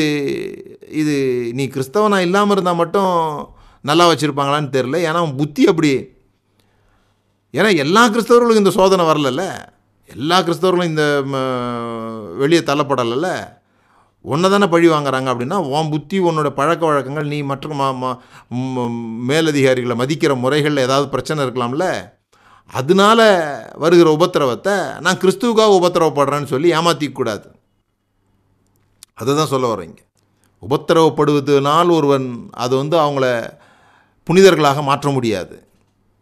இது நீ கிறிஸ்தவனாக இல்லாமல் இருந்தால் மட்டும் நல்லா வச்சுருப்பாங்களான்னு தெரில ஏன்னா அவன் புத்தி அப்படி. ஏன்னா எல்லா கிறிஸ்தவர்களுக்கும் இந்த சோதனை வரலல்ல. எல்லா கிறிஸ்தவர்களும் இந்த ம, வெளியே தள்ளப்படலைல்ல. ஒன்றை தானே பழி வாங்குறாங்க அப்படின்னா உன் புத்தி உன்னோட பழக்க வழக்கங்கள் நீ மற்ற ம- மேலதிகாரிகளை மதிக்கிற முறைகளில் ஏதாவது பிரச்சனை இருக்கலாம்ல. அதனால வருகிற உபத்திரவத்தை நான் கிறிஸ்துவுக்காக உபத்திரவப்படுறேன்னு சொல்லி ஏமாற்றிக்கூடாது அதை தான் சொல்ல வரேங்க உபத்திரவப்படுவதனால் ஒருவன் அது வந்து அவங்கள புனிதர்களாக மாற்ற முடியாது.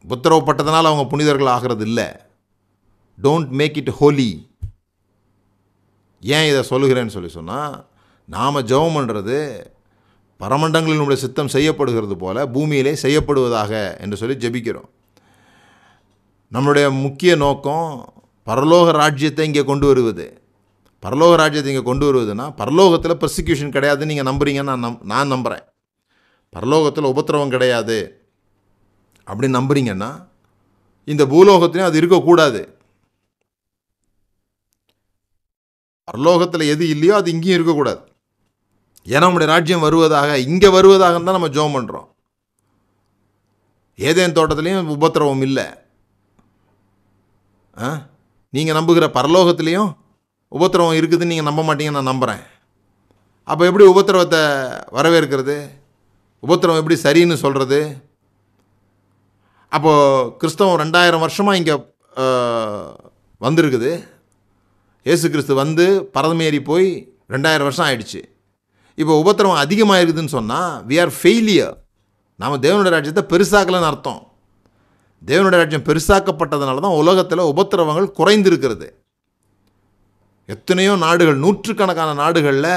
உபத்திரவப்பட்டதனால் அவங்க புனிதர்கள் ஆகிறது இல்லை டோன்ட் மேக் இட் ஹோலி ஏன் இதை சொல்லுகிறேன்னு சொல்லி சொன்னால் நாம் ஜெபம் பண்ணுறது பரமண்டங்களினுடைய சித்தம் செய்யப்படுகிறது போல் பூமியிலே செய்யப்படுவதாக என்று சொல்லி ஜெபிக்கிறோம். நம்மளுடைய முக்கிய நோக்கம் பரலோக ராஜ்யத்தை இங்கே கொண்டு வருவது. பரலோக ராஜ்யத்தை இங்கே கொண்டு வருவதுன்னா பரலோகத்தில் ப்ரொசிக்யூஷன் கிடையாதுன்னு நீங்கள் நம்புறீங்கன்னு நான் நம் நான் நம்புகிறேன் பரலோகத்தில் உபத்திரவம் கிடையாது அப்படின்னு நம்புறீங்கன்னா இந்த பூலோகத்திலையும் அது இருக்கக்கூடாது. பரலோகத்தில் எது இல்லையோ அது இங்கேயும் இருக்கக்கூடாது. ஏன்னா நம்முடைய ராஜ்யம் வருவதாக இங்கே வருவதாக தான் நம்ம ஜோம் பண்ணுறோம் ஏதேன் தோட்டத்துலேயும் உபத்திரவம் இல்லை. ஆ? நீங்கள் நம்புகிற பரலோகத்துலேயும் உபத்திரவம் இருக்குதுன்னு நீங்கள் நம்ப மாட்டீங்கன்னு நான் நம்புகிறேன் அப்போ எப்படி உபத்திரவத்தை வரவேற்கிறது? உபத்திரவம் எப்படி சரின்னு சொல்கிறது அப்போது கிறிஸ்தவம் ரெண்டாயிரம் வருஷமாக இங்கே வந்திருக்குது. இயேசு கிறிஸ்து வந்து பரதமேறி போய் ரெண்டாயிரம் வருஷம் ஆயிடுச்சு. இப்போ உபத்திரவம் அதிகமாக இருக்குதுன்னு சொன்னால் வி ஆர் ஃபெயிலியர் நாம் தேவனுடைய ராஜ்யத்தை பெருசாக்கலன்னு அர்த்தம். தேவனுடைய ராஜ்யம் பெருசாக்கப்பட்டதுனால தான் உலகத்தில் உபத்திரவங்கள் குறைந்திருக்கிறது. எத்தனையோ நாடுகள் நூற்றுக்கணக்கான நாடுகளில்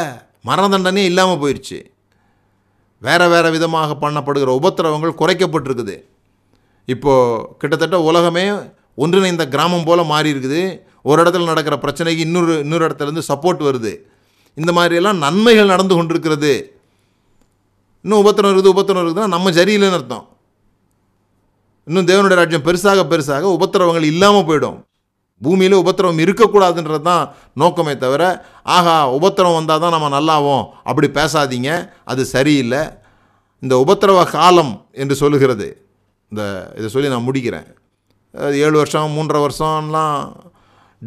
மரண தண்டனையே இல்லாமல் போயிடுச்சு வேறு வேறு விதமாக பண்ணப்படுகிற உபத்திரவங்கள் குறைக்கப்பட்டிருக்குது. இப்போது கிட்டத்தட்ட உலகமே ஒன்றிணைந்த கிராமம் போல் மாறி இருக்குது ஒரு இடத்துல நடக்கிற பிரச்சனைக்கு இன்னொரு இன்னொரு இடத்துலேருந்து சப்போர்ட் வருது. இந்த மாதிரியெல்லாம் நன்மைகள் நடந்து கொண்டிருக்கிறது. இன்னும் உபத்திரம் இருக்குது உபத்திரம் இருக்குதுன்னா நம்ம சரியில்லைன்னு அர்த்தம். இன்னும் தேவனுடைய ராஜ்யம் பெருசாக பெருசாக உபத்திரவங்கள் இல்லாமல் போயிடும். பூமியில் உபத்திரவம் இருக்கக்கூடாதுன்றது தான் நோக்கமே தவிர ஆஹா உபத்திரவம் வந்தால் தான் நம்ம நல்லாவோம் அப்படி பேசாதீங்க அது சரியில்லை. இந்த உபத்திரவ காலம் என்று சொல்லுகிறது. இந்த இதை சொல்லி நான் முடிக்கிறேன். ஏழு வருஷம் மூன்றரை வருஷம்லாம்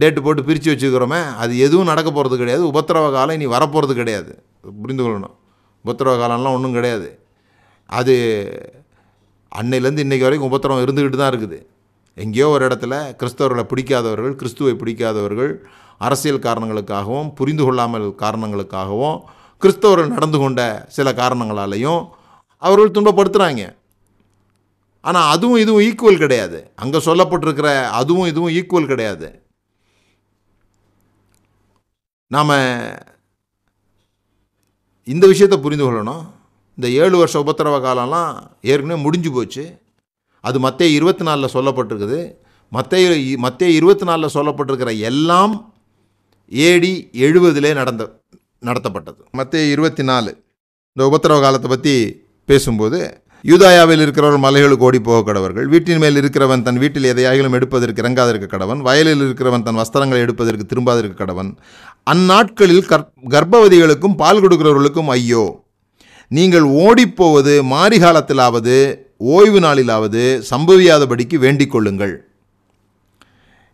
டேட்டு போட்டு பிரித்து வச்சுக்கிறோமே அது எதுவும் நடக்க போகிறது கிடையாது. உபத்திரவ காலம் இனி வரப்போகிறது கிடையாது. புரிந்து கொள்ளணும். உபத்திரவ காலம்லாம் ஒன்றும் கிடையாது. அது அன்னையிலேருந்து இன்றைக்கி வரைக்கும் உபத்திரம் இருந்துக்கிட்டு தான் இருக்குது. எங்கேயோ ஒரு இடத்துல கிறிஸ்தவர்களை பிடிக்காதவர்கள் கிறிஸ்துவை பிடிக்காதவர்கள் அரசியல் காரணங்களுக்காகவும் புரிந்து கொள்ளாமல் காரணங்களுக்காகவும் கிறிஸ்தவர்கள் நடந்து கொண்ட சில காரணங்களாலையும் அவர்கள் துன்பப்படுத்துகிறாங்க ஆனால் அதுவும் இதுவும் ஈக்குவல் கிடையாது. அங்கே சொல்லப்பட்டிருக்கிற அதுவும் இதுவும் ஈக்குவல் கிடையாது. நாம் இந்த விஷயத்தை புரிந்து கொள்ளணும். இந்த ஏழு வருஷ உபத்திரவ காலம்லாம் ஏற்கனவே முடிஞ்சு போச்சு. அது மத்திய இருபத்தி நாலில் சொல்லப்பட்டிருக்குது. மத்திய மத்திய இருபத்தி நாலில் சொல்லப்பட்டிருக்கிற எல்லாம் ஏடி எழுபதிலே நடந்த நடத்தப்பட்டது. மத்திய இருபத்தி நாலு. இந்த உபத்திரவ காலத்தை பற்றி பேசும்போது யூதாயாவில் இருக்கிறவர் மலைகளுக்கு ஓடி போக கடவர்கள் வீட்டின் மேல் இருக்கிறவன் தன் வீட்டில் எதையாகிலும் எடுப்பதற்கு இறங்காதிருக்க கடவன் வயலில் இருக்கிறவன் தன் வஸ்திரங்களை எடுப்பதற்கு திரும்பாதிருக்க கடவன். அந்நாட்களில் கர் கர்ப்பவதிகளுக்கும் பால் கொடுக்கிறவர்களுக்கும் ஐயோ! நீங்கள் ஓடிப்போவது மாரிகாலத்திலாவது ஓய்வு நாளிலாவது சம்பவியாதபடிக்கு வேண்டிக் கொள்ளுங்கள்.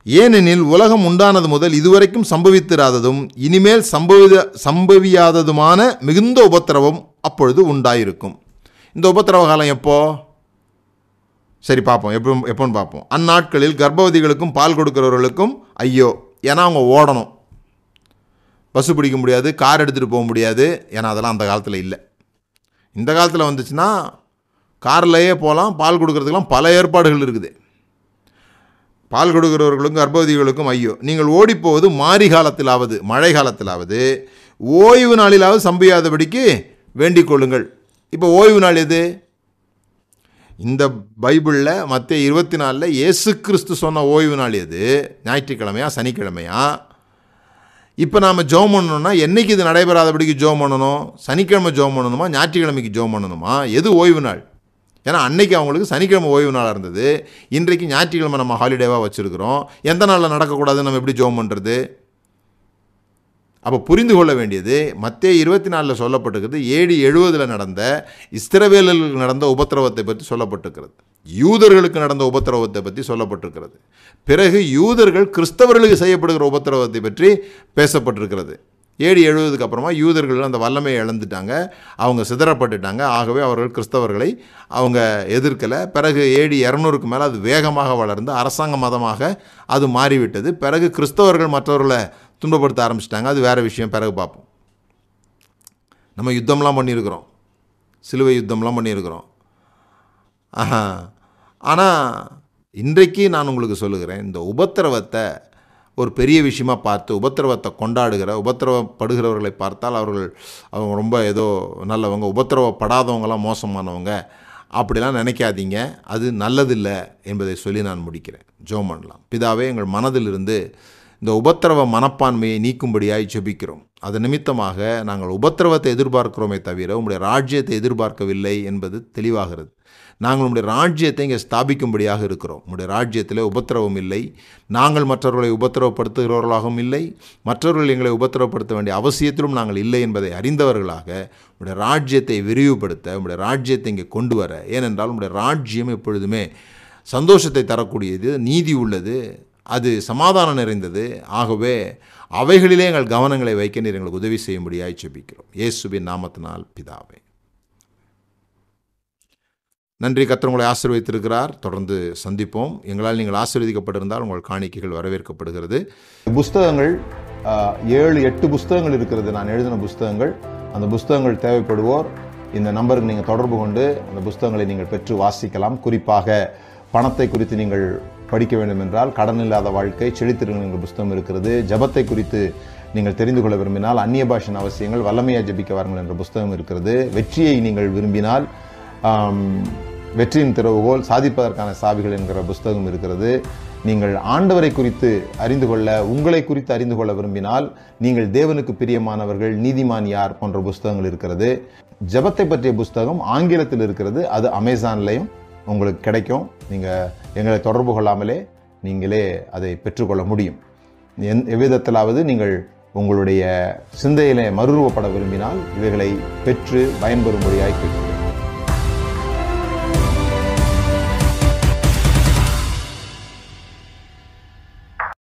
ஏனெனில் உலகம் உண்டானது முதல் இதுவரைக்கும் சம்பவித்திராததும் இனிமேல் சம்பவித சம்பவியாததுமான மிகுந்த உபத்திரவம் அப்பொழுது உண்டாயிருக்கும். இந்த உபத்திரவ காலம் எப்போ? சரி பார்ப்போம். எப்போ எப்போன்னு பார்ப்போம். அந்நாட்களில் கர்ப்பவதிகளுக்கும் பால் கொடுக்கிறவர்களுக்கும் ஐயோ ஏன்னா அவங்க ஓடணும். பஸ்ஸு பிடிக்க முடியாது கார் எடுத்துகிட்டு போக முடியாது ஏன்னா அதெல்லாம் அந்த காலத்தில் இல்லை. இந்த காலத்தில் வந்துச்சுன்னா கார்லேயே போகலாம் பால் கொடுக்குறதுக்கெலாம் பல ஏற்பாடுகள் இருக்குது. பால் கொடுக்குறவர்களுக்கும் கர்ப்பவதிகளுக்கும் ஐயோ நீங்கள் ஓடிப்போவது மாரி காலத்திலாவது மழை காலத்திலாவது ஓய்வு நாளிலாவது சம்பவியாதபடிக்கு வேண்டிக் கொள்ளுங்கள். இப்போ ஓய்வு நாள் எது? இந்த பைபிளில் மற்ற இருபத்தி நாலில் இயேசு கிறிஸ்து சொன்ன ஓய்வு நாள் எது? ஞாயிற்றுக்கிழமையா சனிக்கிழமையா? இப்போ நாம் ஜோம் பண்ணணும்னா என்றைக்கு இது நடைபெறாதபடிக்கு ஜோம் பண்ணணும்? சனிக்கிழமை ஜோம் பண்ணணுமா? ஞாயிற்றுக்கிழமைக்கு ஜோம் பண்ணணுமா? எது ஓய்வு நாள்? ஏன்னா அன்னைக்கு அவங்களுக்கு சனிக்கிழமை ஓய்வு நாளாக இருந்தது. இன்றைக்கு ஞாயிற்றுக்கிழமை நம்ம ஹாலிடேவாக வச்சுருக்கிறோம். எந்த நாளில் நடக்கக்கூடாதுன்னு நம்ம எப்படி ஜோம் பண்ணுறது அப்போ புரிந்து கொள்ள வேண்டியது மத்திய இருபத்தி நாலில் சொல்லப்பட்டிருக்கிறது ஏடி எழுபதில் நடந்த இஸ்திரவேலர்களுக்கு நடந்த உபத்திரவத்தை பற்றி சொல்லப்பட்டிருக்கிறது. யூதர்களுக்கு நடந்த உபத்திரவத்தை பற்றி சொல்லப்பட்டிருக்கிறது. பிறகு யூதர்கள் கிறிஸ்தவர்களுக்கு செய்யப்படுகிற உபத்திரவத்தை பற்றி பேசப்பட்டிருக்கிறது. ஏடி எழுபதுக்கு அப்புறமா யூதர்கள் அந்த வல்லமையை இழந்துட்டாங்க. அவங்க சிதறப்பட்டுட்டாங்க. ஆகவே அவர்கள் கிறிஸ்தவர்களை அவங்க எதிர்க்கலை. பிறகு ஏடி இரநூறுக்கு மேலே அது வேகமாக வளர்ந்து அரசாங்க மதமாக அது மாறிவிட்டது. பிறகு கிறிஸ்தவர்கள் மற்றவர்களை துன்பப்படுத்த ஆரம்பிச்சிட்டாங்க. அது வேறு விஷயம். பிறகு பார்ப்போம். நம்ம யுத்தம்லாம் பண்ணியிருக்கிறோம். சிலுவை யுத்தம்லாம் பண்ணியிருக்கிறோம். ஆஹா. ஆனால் இன்றைக்கு நான் உங்களுக்கு சொல்லுகிறேன் இந்த உபத்திரவத்தை ஒரு பெரிய விஷயமா பார்த்து உபத்திரவத்தை கொண்டாடுகிற உபத்திரவப்படுகிறவர்களை பார்த்தால் அவர்கள் அவங்க ரொம்ப ஏதோ நல்லவங்க உபத்திரவப்படாதவங்களாம் மோசமானவங்க அப்படிலாம் நினைக்காதீங்க. அது நல்லதில்லை என்பதை சொல்லி நான் முடிக்கிறேன். ஜோம் பண்ணலாம் பிதாவே எங்கள் மனதிலிருந்து இந்த உபத்திரவ மனப்பான்மையை நீக்கும்படியாய் ஜெபிக்கிறோம். அது நிமித்தமாக நாங்கள் உபத்திரவத்தை எதிர்பார்க்கிறோமே தவிர உங்களுடைய ராஜ்யத்தை எதிர்பார்க்கவில்லை என்பது தெளிவாகிறது. நாங்கள் உடைய ராஜ்யத்தை இங்கே ஸ்தாபிக்கும்படியாக இருக்கிறோம். உடைய ராஜ்யத்தில் உபத்திரவம் இல்லை. நாங்கள் மற்றவர்களை உபத்திரவப்படுத்துகிறவர்களாகவும் இல்லை. மற்றவர்கள் எங்களை உபத்திரவப்படுத்த வேண்டிய அவசியத்திலும் நாங்கள் இல்லை என்பதை அறிந்தவர்களாக உடைய ராஜ்யத்தை விரிவுபடுத்த உங்களுடைய ராஜ்யத்தை இங்கே கொண்டு வர ஏனென்றால் உங்களுடைய ராஜ்யம் எப்பொழுதுமே சந்தோஷத்தை தரக்கூடியது நீதி உள்ளது அது சமாதானம் நிறைந்தது. ஆகவே அவைகளிலே எங்கள் கவனங்களை வைக்க நீர் எங்களுக்கு உதவி செய்யும்படியாய் செபிக்கிறோம் இயேசுவின் நாமத்தினால் பிதாவே. நன்றி கர்த்தர் உங்களை ஆசீர்வதித்திருக்கிறார். தொடர்ந்து சந்திப்போம். எங்களால் நீங்கள் ஆசீர்வதிக்கப்பட்டிருந்தால் உங்கள் காணிக்கைகள் வரவேற்கப்படுகிறது. புஸ்தகங்கள் ஏழு எட்டு புஸ்தகங்கள் இருக்கிறது. நான் எழுதின புஸ்தகங்கள். அந்த புஸ்தகங்கள் தேவைப்படுவோர் இந்த நம்பருக்கு நீங்கள் தொடர்பு கொண்டு அந்த புஸ்தகங்களை நீங்கள் பெற்று வாசிக்கலாம். குறிப்பாக பணத்தை குறித்து நீங்கள் படிக்க வேண்டும் என்றால் கடன் இல்லாத வாழ்க்கை செழித்திருங்கள் என்ற புஸ்தகம் இருக்கிறது. ஜபத்தை குறித்து நீங்கள் தெரிந்து கொள்ள விரும்பினால் அந்நிய பாஷன் அவசியங்கள் வல்லமையாக ஜபிக்க வாருங்கள் என்ற புஸ்தகம் இருக்கிறது. வெற்றியை நீங்கள் விரும்பினால் வெற்றியின் திறவுகோல் சாதிப்பதற்கான சாவிகள் என்கிற புஸ்தகம் இருக்கிறது. நீங்கள் ஆண்டவரை குறித்து அறிந்து கொள்ள உங்களை குறித்து அறிந்து கொள்ள விரும்பினால் நீங்கள் தேவனுக்கு பிரியமானவர்கள் நீதிமான் யார் போன்ற புஸ்தகங்கள் இருக்கிறது. ஜபத்தை பற்றிய புஸ்தகம் ஆங்கிலத்தில் இருக்கிறது. அது அமேசான்லையும் உங்களுக்கு கிடைக்கும். நீங்கள் எங்களை தொடர்பு கொள்ளாமலே நீங்களே அதை பெற்றுக்கொள்ள முடியும். எந் எவ்விதத்திலாவது நீங்கள் உங்களுடைய சிந்தையிலே மறுரூபப்பட விரும்பினால் இவைகளை பெற்று பயன்பெறும்படியாய் கேட்கிறேன்